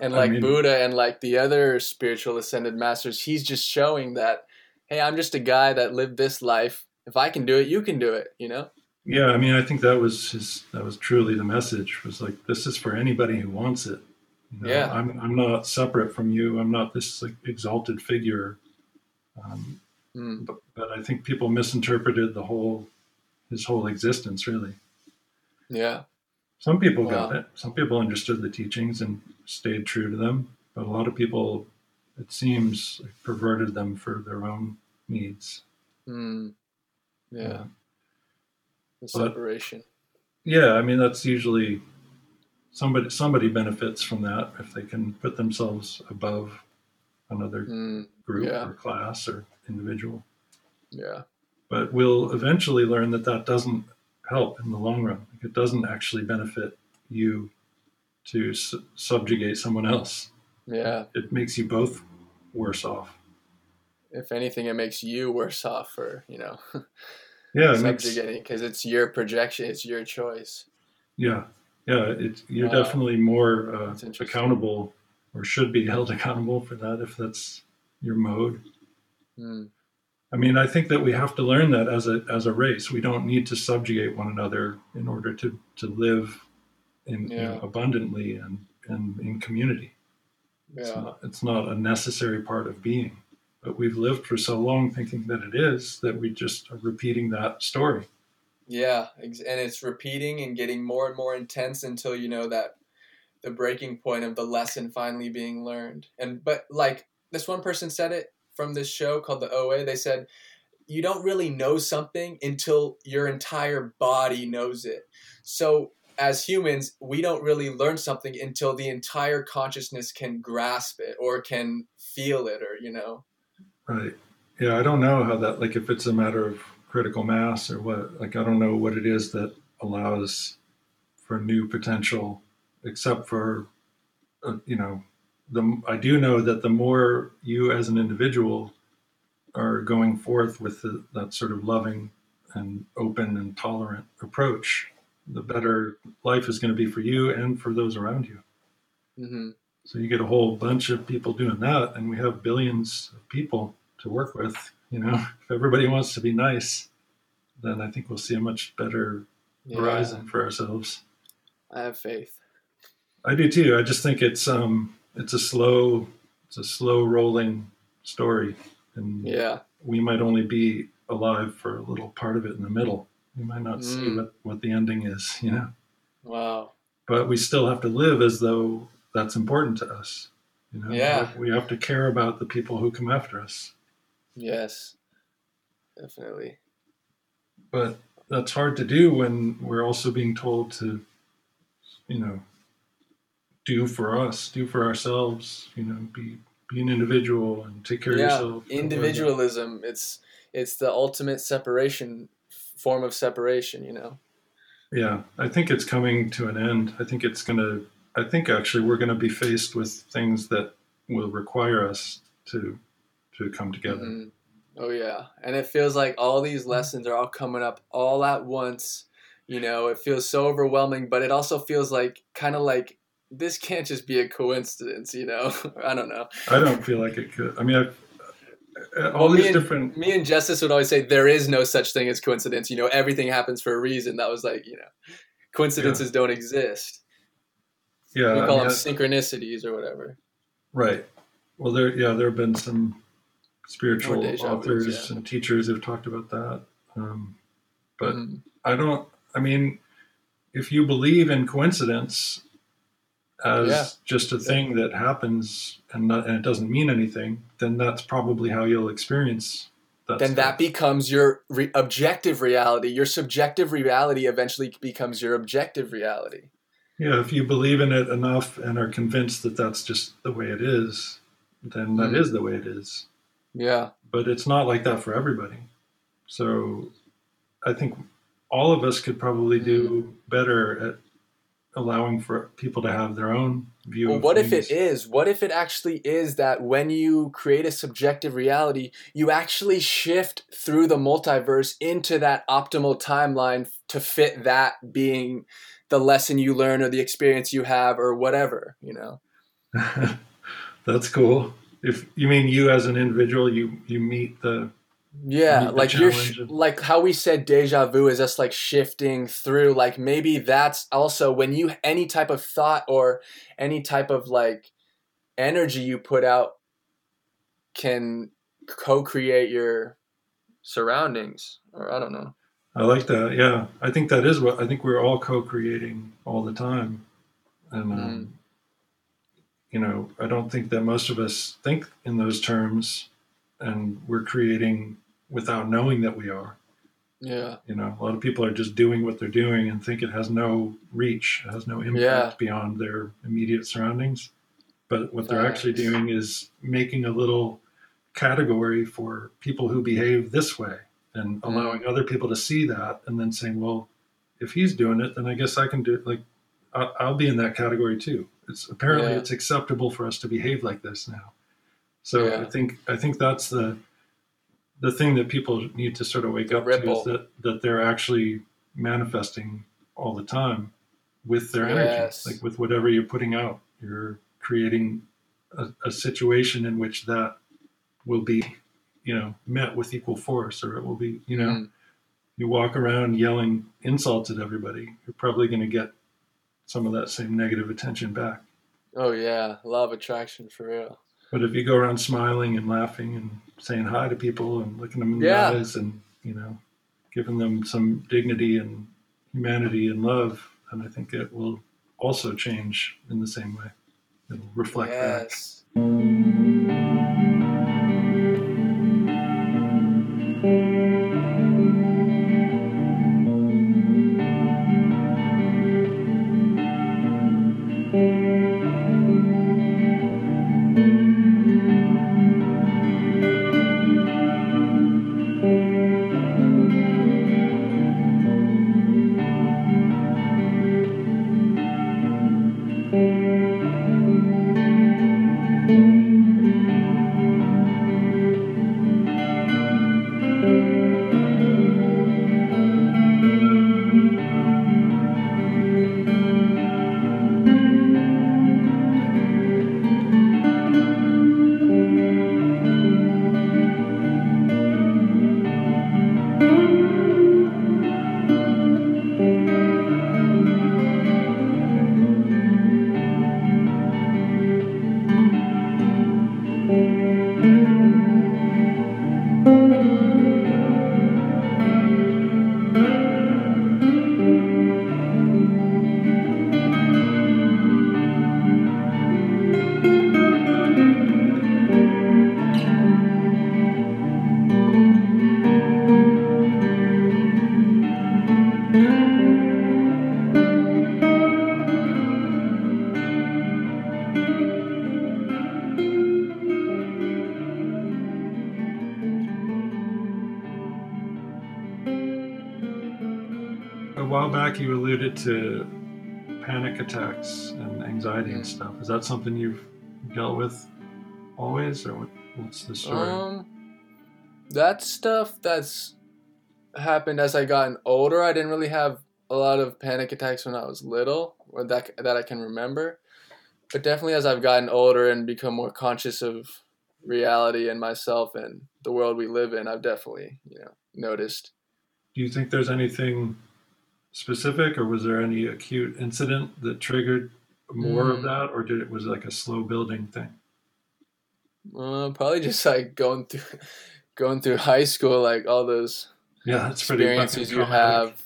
and I like mean- Buddha and like the other spiritual ascended masters, he's just showing that, hey, I'm just a guy that lived this life. If I can do it, you can do it. You know? Yeah, I mean, I think that was his. That was truly the message. Was like, this is for anybody who wants it. You know, Yeah. I'm. I'm not separate from you. I'm not this like exalted figure. Um, Mm. but, but I think people misinterpreted the whole, his whole existence. Really, Yeah. Some people got it. Some people understood the teachings and stayed true to them. But a lot of people, it seems, like, perverted them for their own needs. Mm. Yeah. Uh, The but- separation. Yeah, I mean that's usually somebody somebody benefits from that if they can put themselves above another Mm. group Yeah. or class or individual. Yeah. But we'll eventually learn that that doesn't help in the long run. Like, it doesn't actually benefit you to su- subjugate someone else. Yeah. It makes you both worse off. If anything, it makes you worse off for you know Yeah, subjugating because it's your projection, it's your choice. yeah, yeah. It, you're Wow. definitely more uh, accountable, or should be held accountable for that if that's your mode. Mm. I mean, I think that we have to learn that as a as a race. We don't need to subjugate one another in order to to live in you know, abundantly and and in community. It's not it's not a necessary part of being. But we've lived for so long thinking that it is that we just are repeating that story. Yeah, and it's repeating and getting more and more intense until you know that the breaking point of the lesson finally being learned. And but like this one person said it from this show called the OA, they said you don't really know something until your entire body knows it. So as humans, we don't really learn something until the entire consciousness can grasp it or can feel it or you know. Right. Yeah, I don't know how that like if it's a matter of critical mass or what. Like I don't know what it is that allows for new potential except for uh, you know the I do know that the more you as an individual are going forth with the, that sort of loving and open and tolerant approach, the better life is going to be for you and for those around you. hmm So you get a whole bunch of people doing that, and we have billions of people to work with. You know, if everybody wants to be nice, then I think we'll see a much better Yeah, horizon for ourselves. I have faith. I do too. I just think it's um it's a slow it's a slow rolling story, and Yeah. we might only be alive for a little part of it in the middle. We might not see Mm. what what the ending is, you know. Wow. But we still have to live as though that's important to us. You know, Yeah. we have to care about the people who come after us. Yes. Definitely. But that's hard to do when we're also being told to, you know, do for us, do for ourselves. You know, be be an individual and take care of yeah. yourself. Individualism. It's it's the ultimate separation form of separation. You know. Yeah, I think it's coming to an end. I think it's gonna. I think actually we're gonna be faced with things that will require us to to come together. Mhm. Oh yeah, and it feels like all these lessons are all coming up all at once. You know, it feels so overwhelming, but it also feels like kind of like this can't just be a coincidence. You know, I don't know. I don't feel like it could. I mean, I've, uh, all Well, me these and- different. Me and Justice would always say there is no such thing as coincidence. You know, everything happens for a reason. That was like you know, coincidences don't exist. Yeah, we I call mean, them synchronicities or whatever. right. Well, there. Yeah, there have been some spiritual authors yeah. and teachers who've talked about that. Um, but Mhm. I don't. I mean, if you believe in coincidence as Yeah. just a thing that happens and, not, and it doesn't mean anything, then that's probably how you'll experience that. then stuff. that becomes your re- objective reality. Your subjective reality eventually becomes your objective reality. yeah, if you believe in it enough and are convinced that that's just the way it is, then that Mhm. is the way it is. Yeah. But it's not like that for everybody. So I think all of us could probably do better at allowing for people to have their own view Well, what if it is? What if it actually is that when you create a subjective reality, you actually shift through the multiverse into that optimal timeline to fit that being the lesson you learn or the experience you have or whatever, you know? That's cool. If you mean you as an individual, you you meet the Yeah, like you're sh- like how we said deja vu is us like shifting through like maybe that's also when you any type of thought or any type of like energy you put out can co-create your surroundings or I don't know. I like that. Yeah, I think that is what I think we're all co-creating all the time, and um, Mm. you know, I don't think that most of us think in those terms, and we're creating without knowing that we are. Yeah. You know, a lot of people are just doing what they're doing and think it has no reach, it has no impact Yeah. beyond their immediate surroundings. But what they're actually doing is making a little category for people who behave this way and Mm. allowing other people to see that and then saying, well, if he's doing it, then I guess I can do it. Like, I'll, I'll be in that category too. It's apparently Yeah. it's acceptable for us to behave like this now. So Yeah. I think I think that's the the thing that people need to sort of wake up to is that that they're actually manifesting all the time with their energy, Yes. like with whatever you're putting out. You're creating a, a situation in which that will be, you know, met with equal force, or it will be, you know, Mm. you walk around yelling insults at everybody, you're probably going to get some of that same negative attention back. Oh yeah, law of attraction for real. But if you go around smiling and laughing and saying hi to people and looking them in the Yeah. eyes and, you know, giving them some dignity and humanity and love, then I think it will also change in the same way. It'll reflect yes. while alluded to panic attacks and anxiety and stuff. Is that something you've dealt with always, or what, what's the story? Um, that stuff that's happened as I gotten older. I didn't really have a lot of panic attacks when I was little, or that that I can remember. But definitely as I've gotten older and become more conscious of reality and myself and the world we live in, I've definitely you know noticed. Do you think there's anything specific, or was there any acute incident that triggered more of Mm. that, or did it was it like a slow building thing? Uh, probably just like going through going through high school, like all those Yeah, that's pretty fucking experiences you have.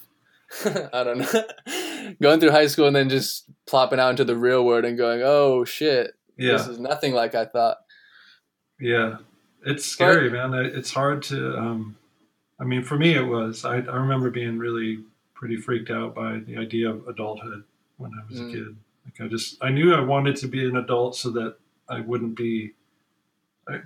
I don't know. going through high school and then just plopping out into the real world and going, "Oh shit, Yeah, this is nothing like I thought." Yeah, it's scary, man. It's hard to. Um, I mean, for me, it was. I, I remember being really pretty freaked out by the idea of adulthood when I was Mm. a kid. Like I just, I knew I wanted to be an adult so that I wouldn't be,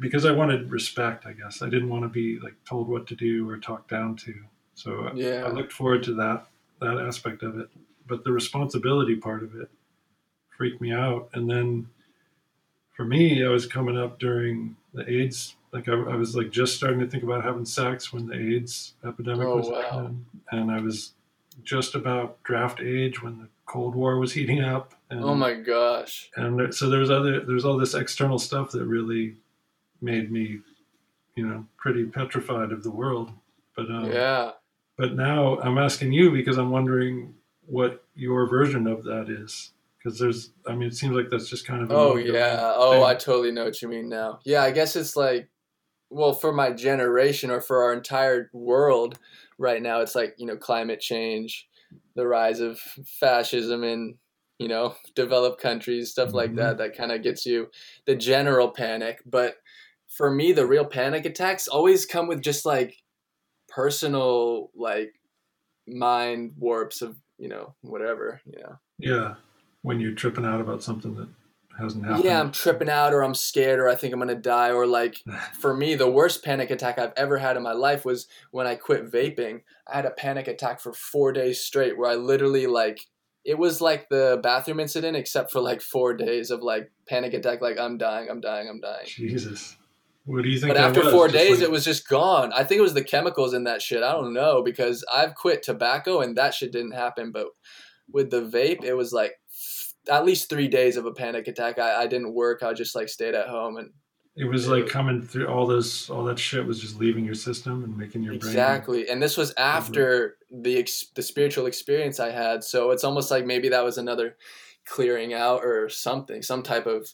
because I wanted respect. I guess I didn't want to be like told what to do or talked down to. So I- Yeah. I looked forward to that that aspect of it, but the responsibility part of it freaked me out. And then for me, I was coming up during the AIDS. Like I, I was like just starting to think about having sex when the AIDS epidemic Oh, was wow. happening, and I was just about draft age when the Cold War was heating up. And, Oh my gosh. And there, so there was other there's all this external stuff that really made me, you know, pretty petrified of the world. But um, Yeah. but now I'm asking you because I'm wondering what your version of that is. Because there's, I mean, it seems like that's just kind of. Oh yeah. Oh, thing. I totally know what you mean now. Yeah, I guess it's like well, for my generation or for our entire world right now, it's like, you know, climate change, the rise of fascism in, you know, developed countries, stuff like that mm-hmm. that kind of gets you the general panic, but for me the real panic attacks always come with just like personal like mind warps of, you know, whatever, you know. Yeah, when you're tripping out about something that hasn't happened. Yeah, I'm tripping out or I'm scared or I think I'm going to die or like for me the worst panic attack I've ever had in my life was when I quit vaping. I had a panic attack for 4 days straight where I literally like it was like the bathroom incident except for like 4 days of like panic attack like I'm dying, I'm dying, I'm dying. Jesus. What do you think? But after was? 4 Just days like- it was just gone. I think it was the chemicals in that shit. I don't know because I've quit tobacco and that shit didn't happen but with the vape it was like at least three days of a panic attack. I, I didn't work. I just like stayed at home and It was like coming through all this, all that shit was just leaving your system and making your brain. exactly. And this was after the ex- the spiritual experience I had. So it's almost like maybe that was another clearing out or something, some type of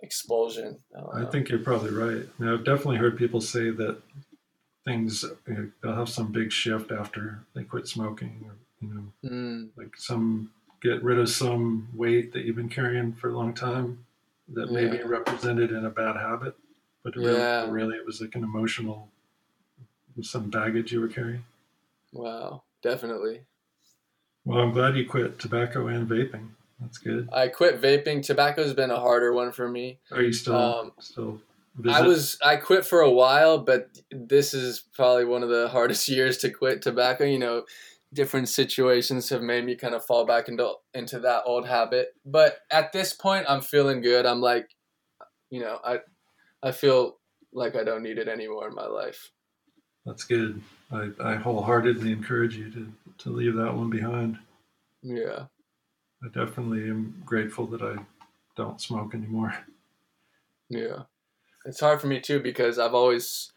expulsion. I, I think you're probably right. Now, I've definitely heard people say that things you know, they'll have some big shift after they quit smoking, or you know, Mm, like some get rid of some weight that you've been carrying for a long time that maybe Yeah. represented in a bad habit, but really, Yeah. really it was like an emotional, some baggage you were carrying. wow, definitely. Well, I'm glad you quit tobacco and vaping. That's good. I quit vaping. Tobacco's been a harder one for me. Are you still Um, still? I was I quit for a while, but this is probably one of the hardest years to quit tobacco. You know, different situations have made me kind of fall back into into that old habit. But at this point, I'm feeling good. I'm like, you know, I I feel like I don't need it anymore in my life. That's good. I, I wholeheartedly encourage you to, to leave that one behind. Yeah. I definitely am grateful that I don't smoke anymore. Yeah. It's hard for me too because I've always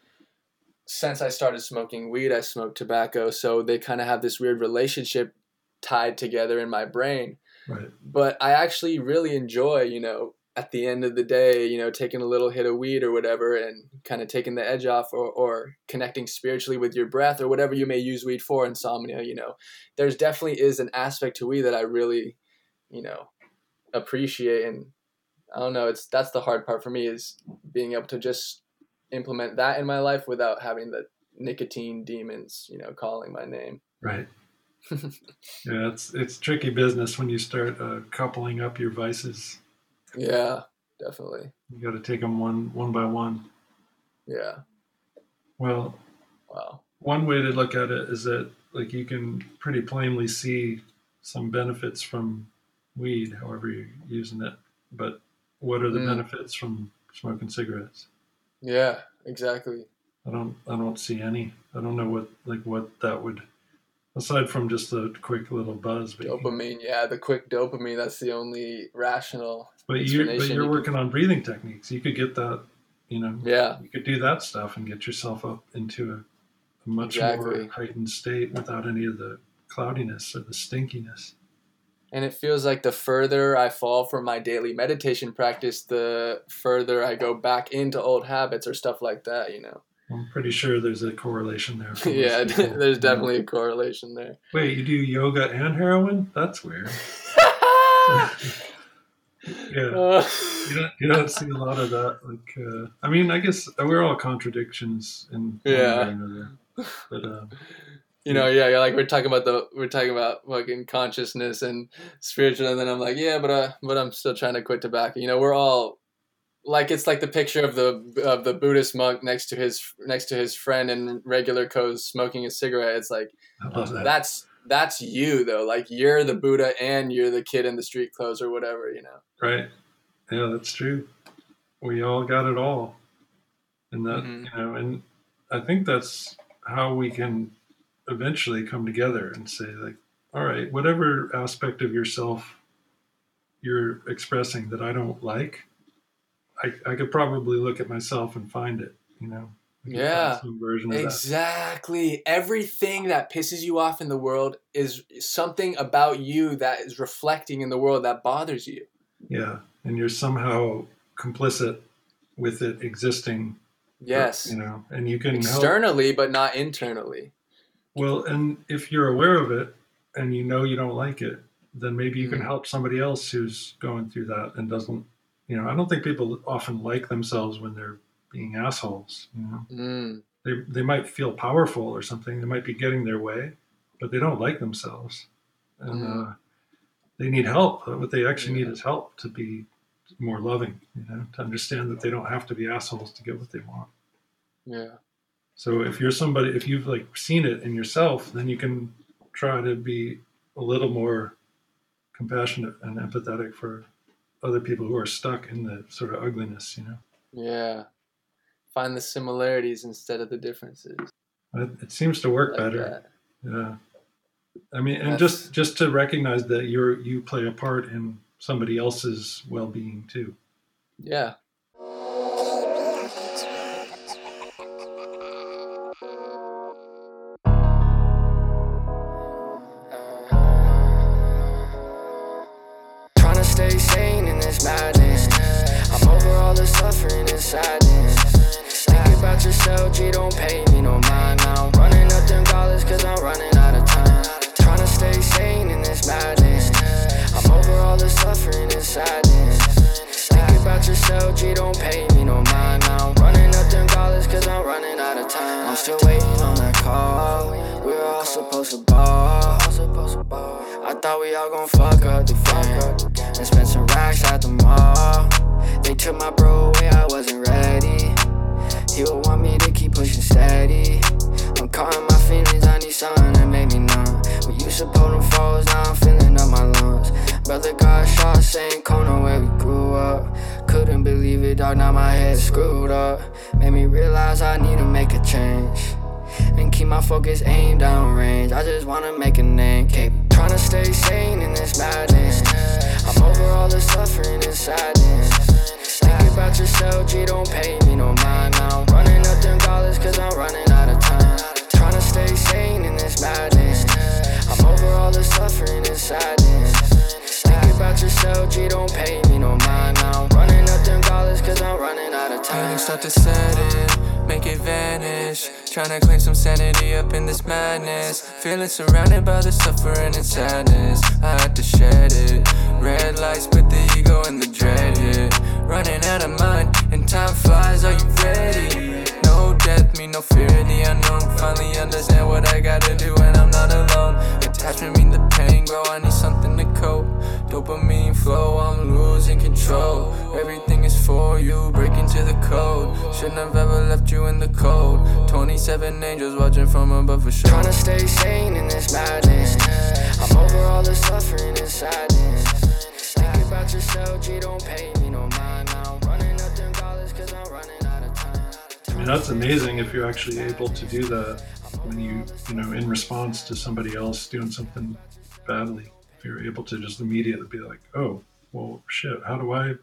since I started smoking weed, I smoked tobacco, so they kind of have this weird relationship tied together in my brain. Right. But I actually really enjoy, you know, at the end of the day, you know, taking a little hit of weed or whatever and kind of taking the edge off or, or connecting spiritually with your breath or whatever you may use weed for, insomnia, you know. There's definitely is an aspect to weed that I really, you know, appreciate and I don't know, it's that's the hard part for me is being able to just implement that in my life without having the nicotine demons, you know, calling my name. Right. yeah, it's it's tricky business when you start uh, coupling up your vices. Yeah, definitely. You got to take them one one by one. Yeah. Well, Wow. one way to look at it is that like you can pretty plainly see some benefits from weed, however you're using it. But what are the Mm. benefits from smoking cigarettes? Yeah, exactly. I don't I don't see any. I don't know what like what that would aside from just a quick little buzz. But, Dopamine, yeah, the quick dopamine. That's the only rational. but you but you're you working on breathing techniques. You could get that, you know, Yeah, you could do that stuff and get yourself up into a, a much Exactly. more heightened state without any of the cloudiness or the stinkiness. And it feels like the further I fall from my daily meditation practice, the further I go back into old habits or stuff like that. You know. I'm pretty sure there's a correlation there. yeah, there's definitely a correlation there. Wait, you do yoga and heroin? That's weird. Yeah. Uh, You don't, you don't see a lot of that. Like, uh, I mean, I guess we're all contradictions in one Yeah. way or another. But um, you know, yeah, you're like we're talking about the we're talking about fucking consciousness and spiritual, and then I'm like, yeah, but uh, but I'm still trying to quit tobacco. You know, we're all like it's like the picture of the of the Buddhist monk next to his next to his friend in regular clothes smoking a cigarette. It's like that. that's that's you though. Like you're the Buddha and you're the kid in the street clothes or whatever. You know. Right. Yeah, that's true. We all got it all. And that, Mhm. you know, and I think that's how we can eventually come together and say, like, all right, whatever aspect of yourself you're expressing that I don't like, I, I could probably look at myself and find it, you know? I could find Yeah, of that. Exactly. Everything that pisses you off in the world is something about you that is reflecting in the world that bothers you. Yeah. And you're somehow complicit with it existing. Yes. You know, and you can help. Externally, but not internally. Well, and if you're aware of it and you know you don't like it, then maybe you can Mhm. help somebody else who's going through that and doesn't. You know, I don't think people often like themselves when they're being assholes. You know, Mm. they they might feel powerful or something. They might be getting their way, but they don't like themselves, and Mhm. uh, they need help. What they actually need is help to be more loving. You know, to understand that they don't have to be assholes to get what they want. Yeah. So if you're somebody, if you've like seen it in yourself, then you can try to be a little more compassionate and empathetic for other people who are stuck in the sort of ugliness. You know, Yeah. Find the similarities instead of the differences. it, it seems to work Like better. that. Yeah. I mean, and That's- just just to recognize that you're you play a part in somebody else's well-being too. Yeah. Mean, that's amazing if you're actually able to do that when you, you know, in response to somebody else doing something badly. If you're able to just immediately be like, oh, well, shit, how do I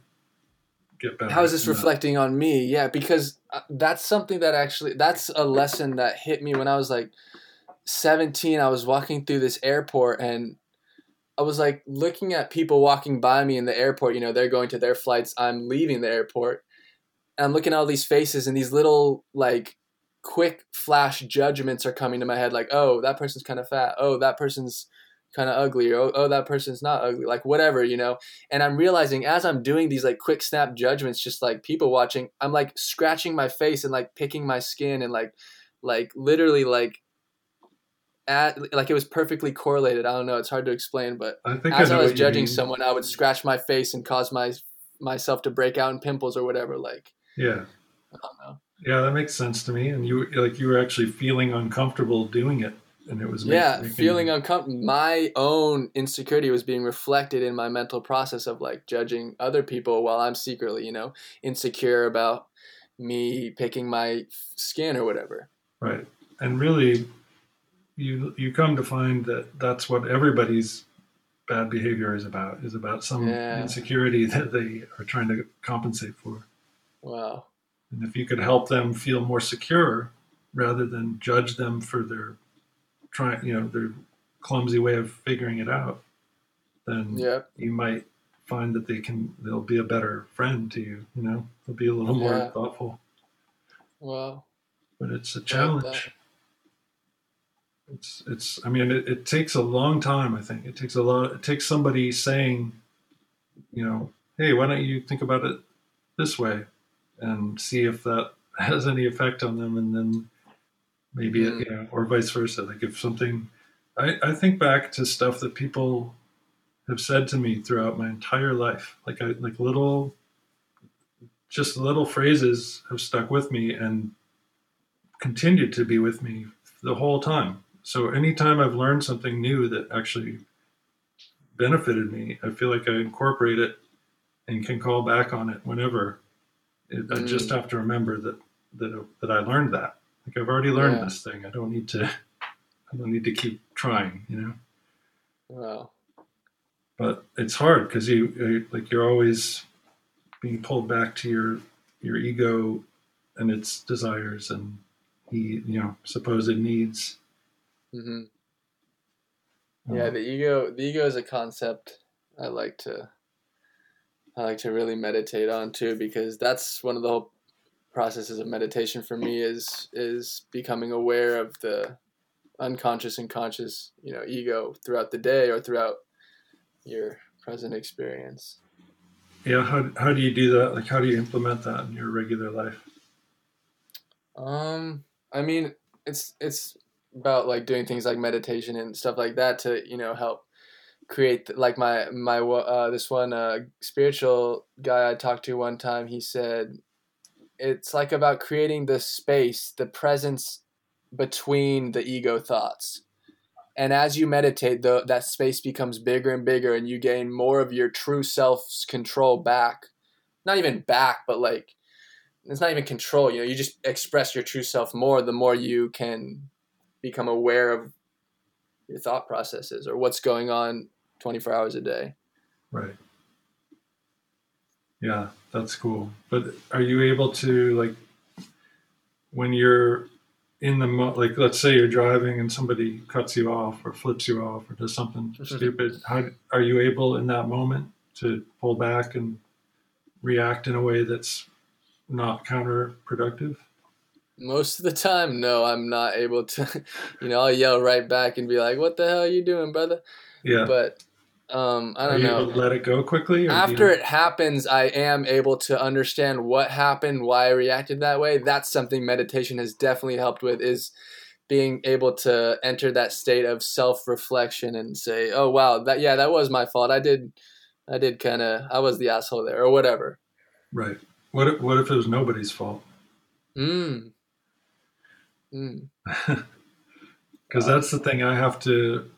get better? How is this than that? reflecting on me? Yeah, because uh, that's something that actually that's a lesson that hit me when I was like 17. I was walking through this airport and I was like looking at people walking by me in the airport. You know, they're going to their flights. I'm leaving the airport. And I'm looking at all these faces and these little like quick flash judgments are coming to my head. Like, oh, that person's kind of fat. Oh, that person's kind of ugly. Or oh, oh, that person's not ugly. Like whatever, you know. And I'm realizing as I'm doing these like quick snap judgments, just like people watching, I'm like scratching my face and like picking my skin and like, like literally like. At, like it was perfectly correlated. I don't know. It's hard to explain, but I think as I, I, was judging someone, I would scratch my face and cause my myself to break out in pimples or whatever. Like Yeah. I don't know. Yeah, that makes sense to me. And you like you were actually feeling uncomfortable doing it, and it was Yeah, making- feeling uncomfortable. My own insecurity was being reflected in my mental process of like judging other people while I'm secretly, you know, insecure about me picking my skin or whatever. right. And really, you you come to find that that's what everybody's bad behavior is about. Is about some Yeah. insecurity that they are trying to compensate for. Wow. And if you could help them feel more secure, rather than judge them for their trying, you know, their clumsy way of figuring it out, then Yep. you might find that they can they'll be a better friend to you you know they'll be a little more Yeah. thoughtful Wow. but it's a challenge it's it's i mean it, it takes a long time i think it takes a lot it takes somebody saying you know hey why don't you think about it this way and see if that has any effect on them and then maybe Mm. it, you know or vice versa. Like if something I, I think back to stuff that people have said to me throughout my entire life. Like I, like little just little phrases have stuck with me and continued to be with me the whole time. So anytime i've learned something new that actually benefited me i feel like i incorporate it and can call back on it whenever i just Mm. have to remember that that, that i learned that like i've already learned Yeah. this thing i don't need to i don't need to keep trying you know Wow. but it's hard because you like you're always being pulled back to your your ego and its desires and he you know supposed needs hmm Uh, Yeah, the ego. The ego is a concept I like to. I like to really meditate on too because that's one of the whole processes of meditation for me is is becoming aware of the unconscious and conscious you know ego throughout the day or throughout your present experience. yeah how, how do you do that like how do you implement that in your regular life Um, I mean, it's it's about like doing things like meditation and stuff like that to you know help create like my my uh, this one uh, spiritual guy I talked to one time. He said it's like about creating the space, the presence between the ego thoughts. And as you meditate, the, that space becomes bigger and bigger, and you gain more of your true self's control back. Not even back, but like it's not even control you know you just express your true self more the more you can become aware of your thought processes or what's going on 24 hours a day. Right. Yeah that's cool. But are you able to like when you're in the mo- like let's say you're driving and somebody cuts you off or flips you off or does something stupid how are you able in that moment to pull back and react in a way that's not counterproductive? Most of the time no i'm not able to you know i'll yell right back and be like what the hell are you doing brother? Yeah. But um i don't know able to let it go quickly or after you, it happens i am able to understand what happened why i reacted that way that's something meditation has definitely helped with is being able to enter that state of self-reflection and say oh wow that yeah that was my fault i did i did kind of i was the asshole there or whatever Right. What if, what if it was nobody's fault? Mm. Mm. Because that's the thing I have to.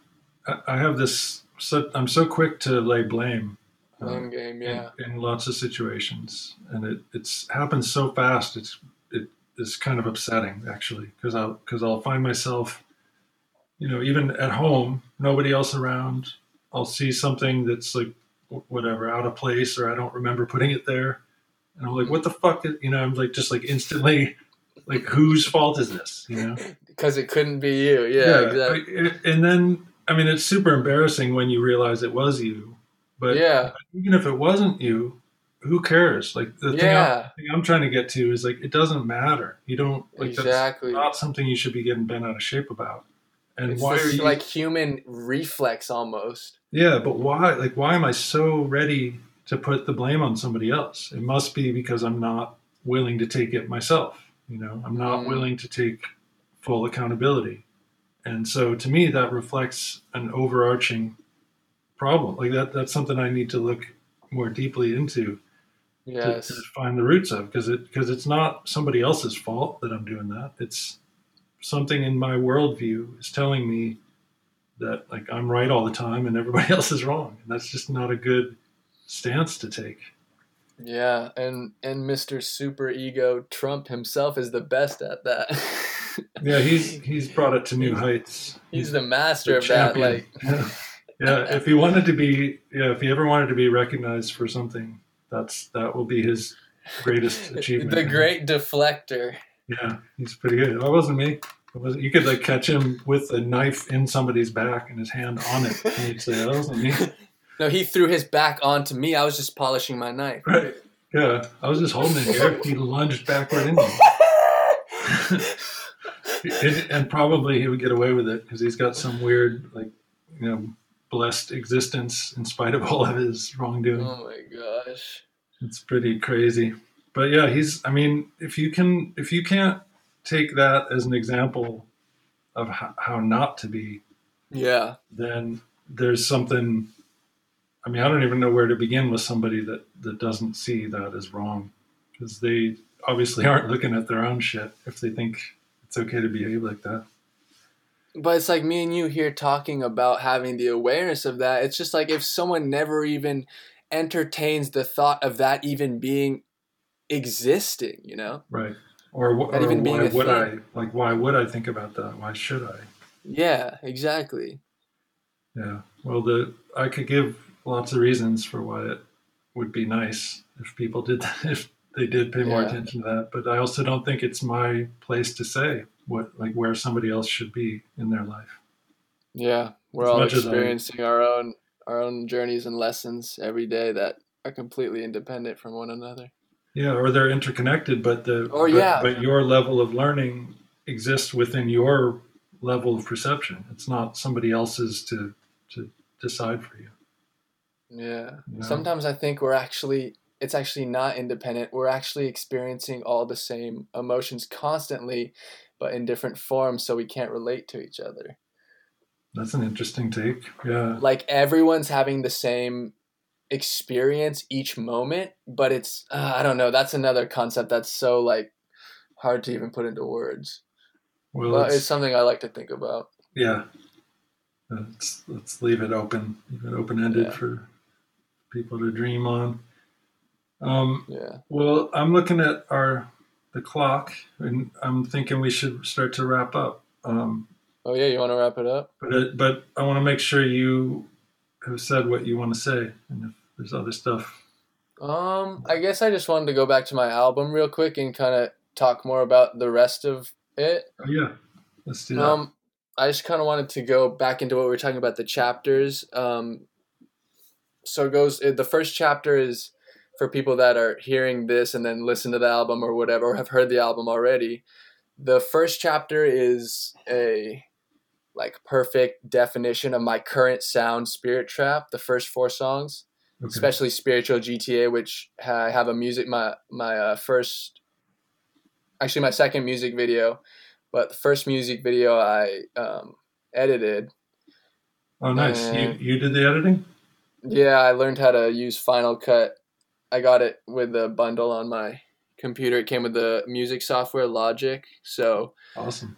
I have this. So, I'm so quick to lay blame. uh, game, yeah. in, in lots of situations, and it it's happens so fast. It's it is kind of upsetting actually because I'll because I'll find myself, you know, even at home, nobody else around. I'll see something that's like whatever out of place, or I don't remember putting it there, and I'm like, what the fuck? Is, you know, I'm like just like instantly, like whose fault is this? You know. Because it couldn't be you. Yeah, exactly. I- and then I mean, it's super embarrassing when you realize it was you. But yeah, even if it wasn't you, who cares? Like the thing, I'm, yeah, thing I'm trying to get to is like it doesn't matter. You don't like exactly. that's not something you should be getting bent out of shape about. And It's why are you like human reflex almost. Yeah, but why? Like, why am I so ready to put the blame on somebody else? It must be because I'm not willing to take it myself. You know, I'm not Mm. willing to take full accountability. And so to me, that reflects an overarching problem. Like that, that's something I need to look more deeply into to, to find the roots of because it because it's not somebody else's fault that I'm doing that. It's something in my worldview is telling me that like I'm right all the time and everybody else is wrong, and that's just not a good stance to take. Yeah, and and Mr. Super Ego Trump himself is the best at that. Yeah, he's he's brought it to new heights. He's the master the of that. champion. Like, yeah. yeah, if he wanted to be, yeah, if he ever wanted to be recognized for something, that's that will be his greatest achievement. the great deflector. Yeah, he's pretty good. That wasn't me. It wasn't, you could like catch him with a knife in somebody's back and his hand on it, and you'd say that wasn't me. No, he threw his back onto me. I was just polishing my knife. Right? Yeah, I was just holding it here. He lunged backward into me, and, and probably he would get away with it because he's got some weird, like, you know, blessed existence in spite of all of his wrongdoing. Oh my gosh. It's pretty crazy. But yeah, he's I mean, if you can if you can't take that as an example of how, how not to be, Yeah. then there's something I mean, I don't even know where to begin with somebody that that doesn't see that as wrong because they obviously aren't looking at their own shit if they think it's okay to behave like that. But it's like me and you here talking about having the awareness of that. It's just like if someone never even entertains the thought of that even being existing, you know? Right. Or, wh- or even being why a would I thing. like why would I think about that? Why should I? Yeah, exactly. Yeah. Well, the I could give lots of reasons for why it would be nice if people did that, if they did pay more Yeah. attention to that. But I also don't think it's my place to say what like where somebody else should be in their life. Yeah. We're As all as I- experiencing our own our own journeys and lessons every day that are completely independent from one another. Yeah, or they're interconnected, but the Or, but, yeah. but your level of learning exists within your level of perception. It's not somebody else's to to decide for you. Yeah. you know? Sometimes I think we're actually it's actually not independent. We're actually experiencing all the same emotions constantly, but in different forms so we can't relate to each other. That's an interesting take. Yeah. Like everyone's having the same experience each moment, but it's uh, I don't know, that's another concept that's so like hard to even put into words. Well, But it's- it's something I like to think about. Yeah. Let's let's leave it open, leave it open ended Yeah. for people to dream on. Um, Yeah. well, I'm looking at our the clock, and I'm thinking we should start to wrap up. Um, Oh yeah, you want to wrap it up? but it, but I want to make sure you have said what you want to say, and if there's other stuff. Um, I guess I just wanted to go back to my album real quick and kind of talk more about the rest of it. Oh yeah, let's do that. Um, I just kind of wanted to go back into what we were talking about the chapters. Um, so it goes. The first chapter is for people that are hearing this and then listen to the album or whatever, or have heard the album already. The first chapter is a like perfect definition of my current sound, Spirit Trap. The first four songs Okay. especially spiritual GTA, which I have a music my my uh, first, actually my second music video, but the first music video I um, edited. oh, nice. you you did the editing. Yeah, I learned how to use Final Cut. I got it with a bundle on my computer. It came with the music software Logic, so Awesome.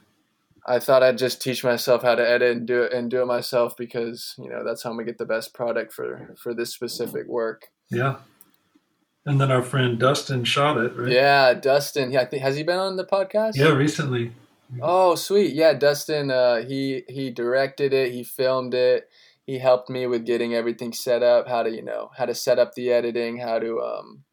I thought I'd just teach myself how to edit and do it and do it myself because you know that's how I'm gonna get the best product for for this specific work. Yeah. And then our friend Dustin shot it, right? Yeah, Dustin. Yeah, has he been on the podcast? Yeah, recently. Oh, sweet. Yeah, Dustin. Uh, he he directed it. He filmed it. He helped me with getting everything set up. How to you know how to set up the editing. How to um,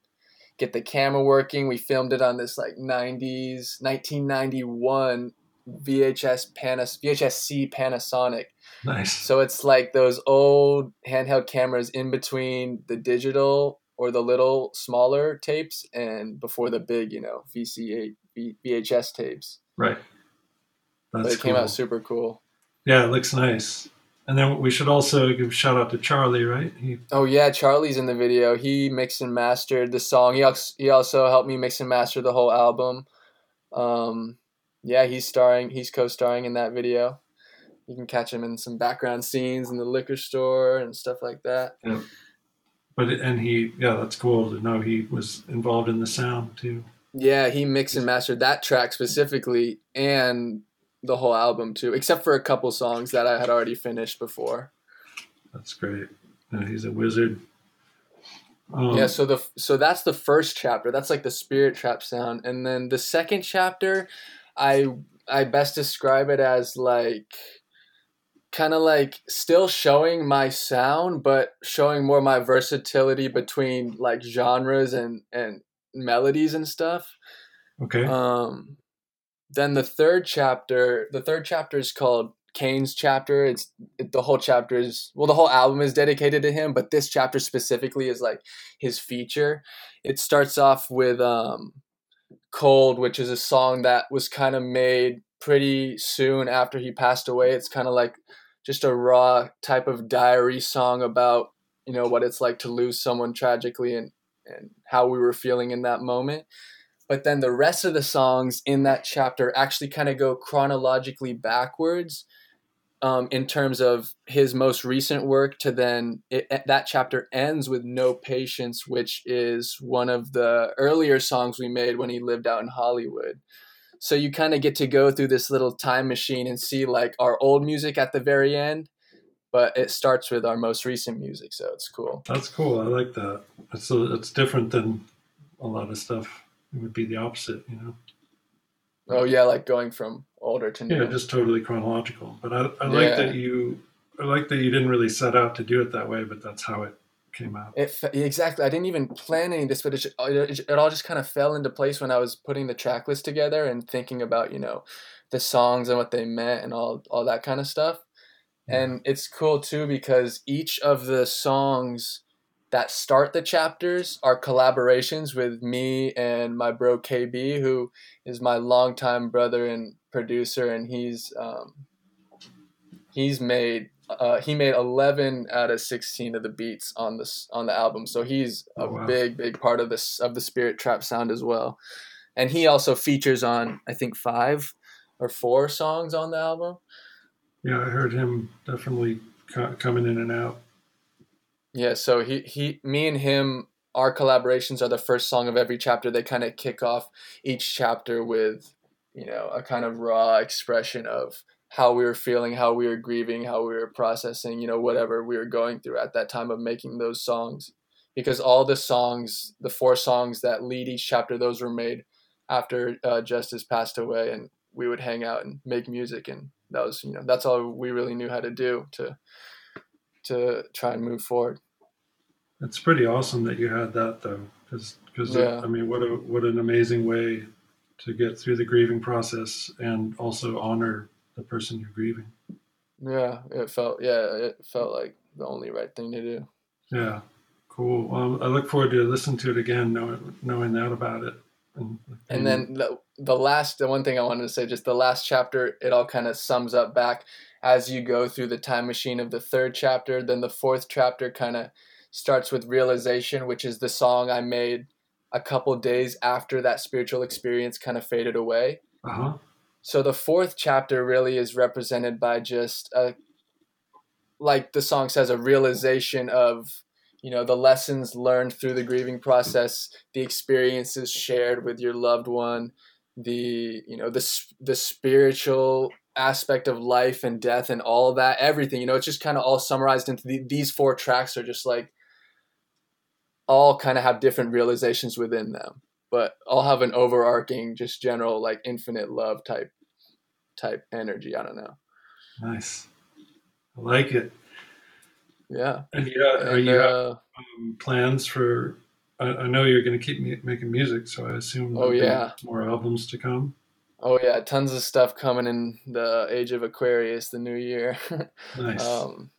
get the camera working. We filmed it on this like '90s, 1991 VHS Panas VHS C Panasonic. Nice. So it's like those old handheld cameras in between the digital or the little smaller tapes and before the big, you know, VC8 V- VHS tapes. Right. But That's it came out super cool. Yeah, it looks nice. And then we should also give a shout out to Charlie, right? He Oh yeah, Charlie's in the video. He mixed and mastered the song. He also, he also helped me mix and master the whole album. Um, yeah, he's starring. He's co-starring in that video. You can catch him in some background scenes in the liquor store and stuff like that. Yeah. but and he yeah, that's cool to know he was involved in the sound too. Yeah, he mixed and mastered that track specifically and the whole album too, except for a couple songs that I had already finished before. That's great. He's a wizard. Um, yeah, so the so that's the first chapter. That's like the spirit trap sound, and then the second chapter, I I best describe it as like kind of like still showing my sound, but showing more my versatility between like genres and and melodies and stuff. Okay. Um, then the third chapter, the third chapter is called Kane's chapter. It's it, the whole chapter is well, the whole album is dedicated to him, but this chapter specifically is like his feature. It starts off with um, "Cold," which is a song that was kind of made pretty soon after he passed away. It's kind of like just a raw type of diary song about you know what it's like to lose someone tragically and and how we were feeling in that moment but then the rest of the songs in that chapter actually kind of go chronologically backwards um, in terms of his most recent work to then it, that chapter ends with no patience which is one of the earlier songs we made when he lived out in hollywood so you kind of get to go through this little time machine and see like our old music at the very end but it starts with our most recent music so it's cool That's cool. I like that. It's a, it's different than a lot of stuff. It would be the opposite, you know. oh yeah like going from older to new Yeah, just totally chronological. But I, I like Yeah. that you I like that you didn't really set out to do it that way, but that's how it came out. It exactly. I didn't even plan any of this, but it, it, it all just kind of fell into place when I was putting the track list together and thinking about you know the songs and what they meant and all all that kind of stuff. And it's cool too because each of the songs that start the chapters are collaborations with me and my bro KB, who is my longtime brother and producer, and he's um, he's made uh, he made 11 out of 16 of the beats on this on the album so he's a Oh, wow. big big part of this of the spirit trap sound as well and he also features on i think five or four songs on the album Yeah, I heard him definitely co- coming in and out. Yeah so he he me and him our collaborations are the first song of every chapter. They kind of kick off each chapter with you know a kind of raw expression of how we were feeling how we were grieving how we were processing you know whatever we were going through at that time of making those songs. Because all the songs the four songs that lead each chapter those were made after uh, justice passed away and we would hang out and make music and that was you know that's all we really knew how to do to to try and move forward It's pretty awesome that you had that though, because Yeah. I mean, what a what an amazing way to get through the grieving process and also honor the person you're grieving. Yeah, it felt yeah, it felt like the only right thing to do. Yeah, cool. Well, I look forward to listening to it again, knowing knowing that about it. And, And then the, the last the one thing I wanted to say, just the last chapter, it all kind of sums up back as you go through the time machine of the third chapter. Then the fourth chapter kind of starts with realization, which is the song I made a couple days after that spiritual experience kind of faded away. uh huh. So the fourth chapter really is represented by just a, like the song says, a realization of, you know the lessons learned through the grieving process the experiences shared with your loved one the you know the the spiritual aspect of life and death and all of that everything you know it's just kind of all summarized into the, these four tracks are just like all kind of have different realizations within them but all have an overarching just general like infinite love type type energy i don't know. Nice. I like it. Yeah. And yeah are and, you uh, um, plans for I, I, know you're going to keep me, making music so i assume oh yeah. more albums to come Oh yeah, tons of stuff coming in the age of Aquarius, the new year. nice. Um,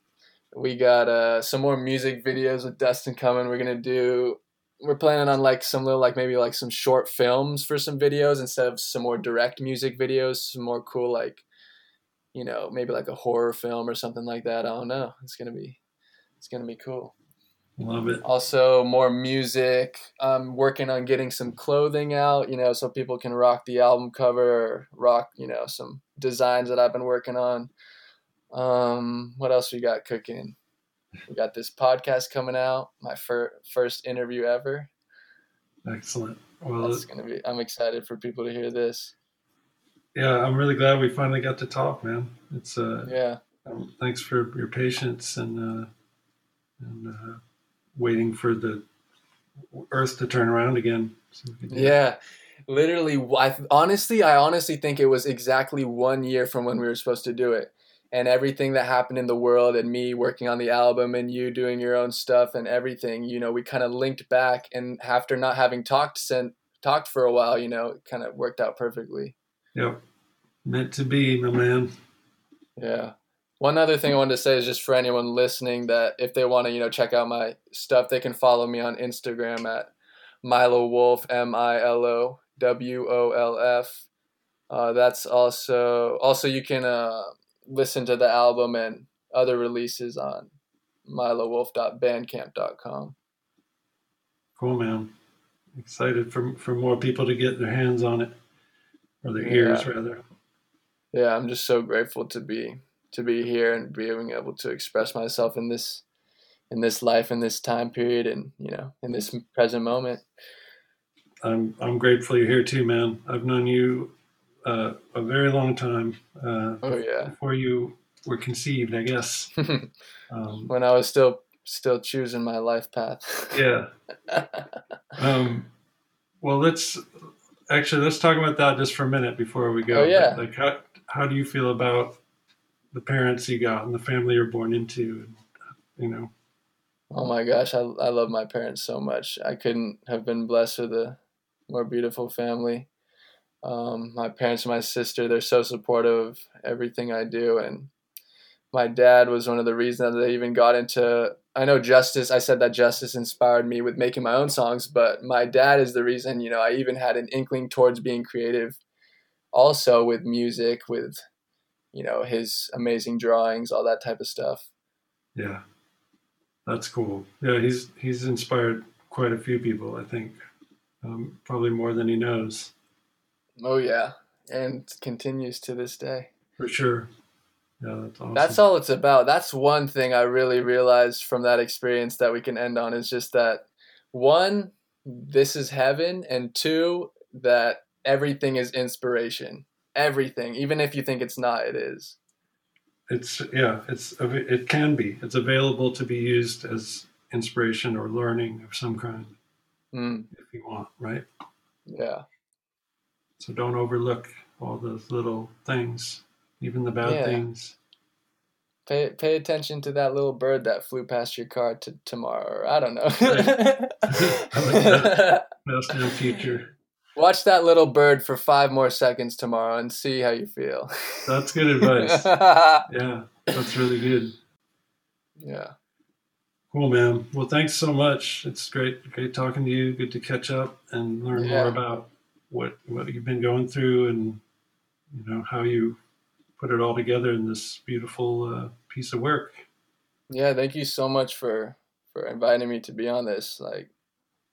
we got uh, some more music videos with Dustin coming. We're gonna do. We're planning on like some little like maybe like some short films for some videos instead of some more direct music videos. Some more cool like, you know, maybe like a horror film or something like that. I don't know. It's gonna be, it's gonna be cool. Love it. Also, more music. I'm working on getting some clothing out, you know, so people can rock the album cover rock, you know, some designs that I've been working on. Um, what else we got cooking? We got this podcast coming out, my fir- first interview ever. Excellent. Well, it's gonna be. I'm excited for people to hear this. Yeah, I'm really glad we finally got to talk, man. It's uh, yeah. Um, thanks for your patience and uh, and uh, waiting for the Earth to turn around again. So yeah, literally. I, honestly, I honestly think it was exactly one year from when we were supposed to do it, and everything that happened in the world, and me working on the album, and you doing your own stuff, and everything. You know, we kind of linked back, and after not having talked sent talked for a while, you know, it kind of worked out perfectly. Yep, meant to be, my man. Yeah. One other thing I wanted to say is just for anyone listening that if they want to, you know, check out my stuff, they can follow me on Instagram at Milo Wolf, M I L O W O L F. Uh, that's also also you can uh, listen to the album and other releases on milowolf.bandcamp.com. Cool, man. Excited for for more people to get their hands on it, or their ears yeah. rather. Yeah, I'm just so grateful to be to be here and being able to express myself in this in this life in this time period and you know in this present moment. I'm i'm grateful you're here too man. I've known you uh, a very long time uh, oh yeah. before you were conceived i guess. Um, when i was still still choosing my life path. Yeah. Um, well let's actually let's talk about that just for a minute before we go. Oh, yeah. like how, how do you feel about the parents you got and the family you're born into, you know. Oh my gosh, I, I love my parents so much. I couldn't have been blessed with a more beautiful family. Um, my parents and my sister, they're so supportive of everything I do. And my dad was one of the reasons that I even got into. I know Justice, I said that Justice inspired me with making my own songs, but my dad is the reason, you know, I even had an inkling towards being creative also with music, with you know his amazing drawings, all that type of stuff. Yeah, that's cool. Yeah, he's he's inspired quite a few people. I think um, probably more than he knows. Oh yeah, and continues to this day. For sure. Yeah, that's awesome. That's all it's about. That's one thing I really realized from that experience that we can end on is just that one, this is heaven, and two, that everything is inspiration everything, even if you think it's not. It is. It's yeah. It's it can be. It's available to be used as inspiration or learning of some kind, mm. if you want, right? Yeah. So don't overlook all those little things, even the bad yeah. things. Pay pay attention to that little bird that flew past your car to tomorrow. Or I don't know. I like that. That's the future. Watch that little bird for five more seconds tomorrow and see how you feel. That's good advice. yeah, that's really good. Yeah. Cool, man. Well, thanks so much. It's great, great talking to you. Good to catch up and learn yeah. more about what what you've been going through and you know how you put it all together in this beautiful uh, piece of work. Yeah, thank you so much for for inviting me to be on this. Like,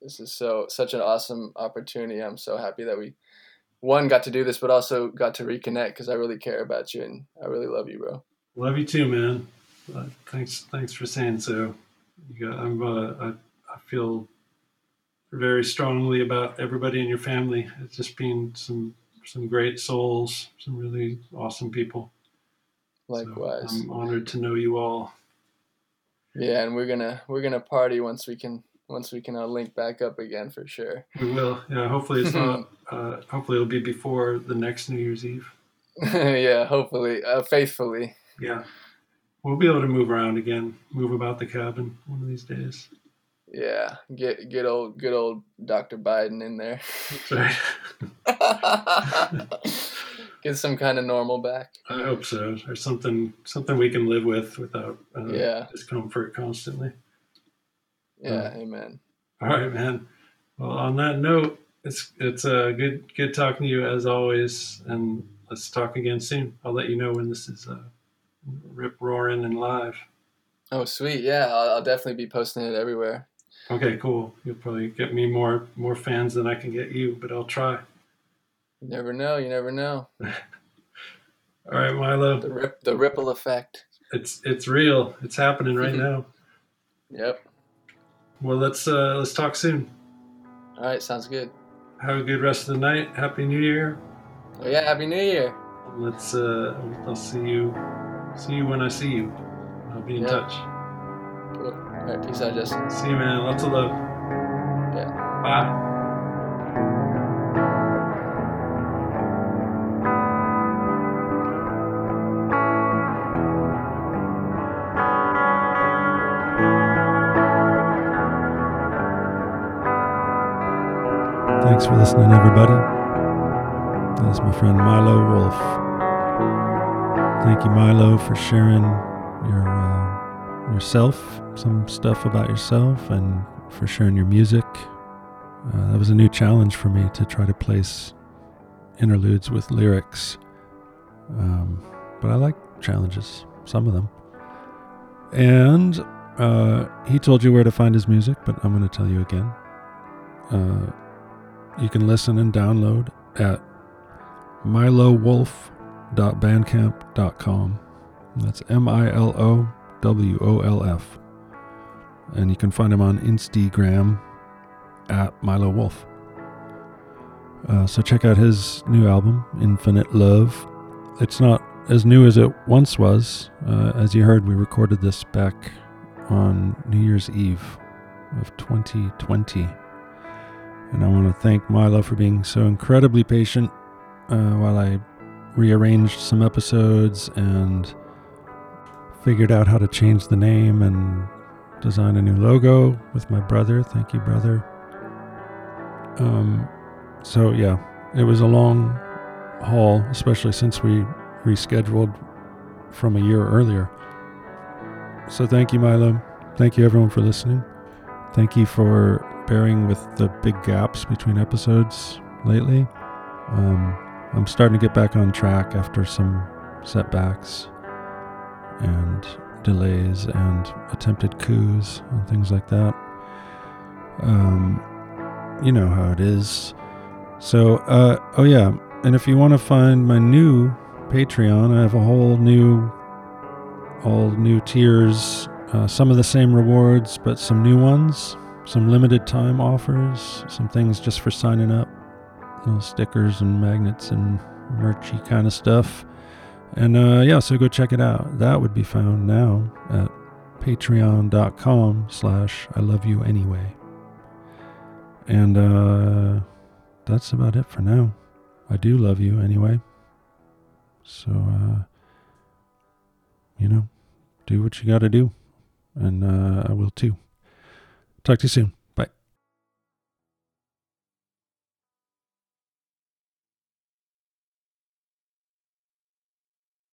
this is so such an awesome opportunity. I'm so happy that we one got to do this, but also got to reconnect because I really care about you and I really love you, bro. Love you too, man. Uh, thanks, thanks for saying so. You got, I'm, uh, I, I feel very strongly about everybody in your family. It's just been some some great souls, some really awesome people. So Likewise. I'm honored to know you all. yeah, and we're gonna we're gonna party once we can once we can uh, link back up again for sure. We will. Yeah. Hopefully it's not. Uh, hopefully it'll be before the next New Year's Eve. yeah, hopefully, uh, faithfully. Yeah. We'll be able to move around again, move about the cabin one of these days. Yeah, get get old good old Dr. Biden in there. Right. get some kind of normal back. I hope so. Or something something we can live with without uh, Yeah. discomfort constantly. Yeah, amen. All right, man. Well, on that note, it's it's uh, good good talking to you as always, and let's talk again soon. I'll let you know when this is uh, rip roaring and live. Oh, sweet. Yeah, I'll, I'll definitely be posting it everywhere. Okay, cool. You'll probably get me more more fans than I can get you, but I'll try. You never know. You never know. All right, Milo. The rip, the ripple effect. It's it's real. It's happening right now. Yep. Well, let's uh, let's talk soon. All right, sounds good. Have a good rest of the night. Happy New Year. Oh yeah, happy New Year. Let's. Uh, I'll see you. See you when I see you. I'll be in Yeah. touch. Cool. All right, peace out, Justin. See you, man. Lots of love. Yeah. Bye. Thanks for listening, everybody. That's my friend Milo Wolf. Thank you, Milo, for sharing your uh, yourself, some stuff about yourself, and for sharing your music. Uh, that was a new challenge for me to try to place interludes with lyrics. Um, but I like challenges, some of them. And uh, he told you where to find his music, but I'm going to tell you again. Uh, you can listen and download at milowolf.bandcamp.com. That's M I L O W O L F. And you can find him on Instagram at Milo Wolf. Uh, so check out his new album, Infinite Love. It's not as new as it once was. Uh, as you heard, we recorded this back on New Year's Eve of 2020. And I want to thank Milo for being so incredibly patient uh, while I rearranged some episodes and figured out how to change the name and design a new logo with my brother. Thank you, brother. Um, so, yeah, it was a long haul, especially since we rescheduled from a year earlier. So, thank you, Milo. Thank you, everyone, for listening. Thank you for bearing with the big gaps between episodes lately. Um, I'm starting to get back on track after some setbacks and delays and attempted coups and things like that. Um, you know how it is. So, uh, oh yeah, and if you want to find my new Patreon, I have a whole new, all new tiers. Uh, some of the same rewards, but some new ones. Some limited time offers. Some things just for signing up. Little stickers and magnets and merchy kind of stuff. And uh, yeah, so go check it out. That would be found now at patreon.com slash I love you anyway. And uh, that's about it for now. I do love you anyway. So, uh, you know, do what you got to do. And uh, I will too. Talk to you soon.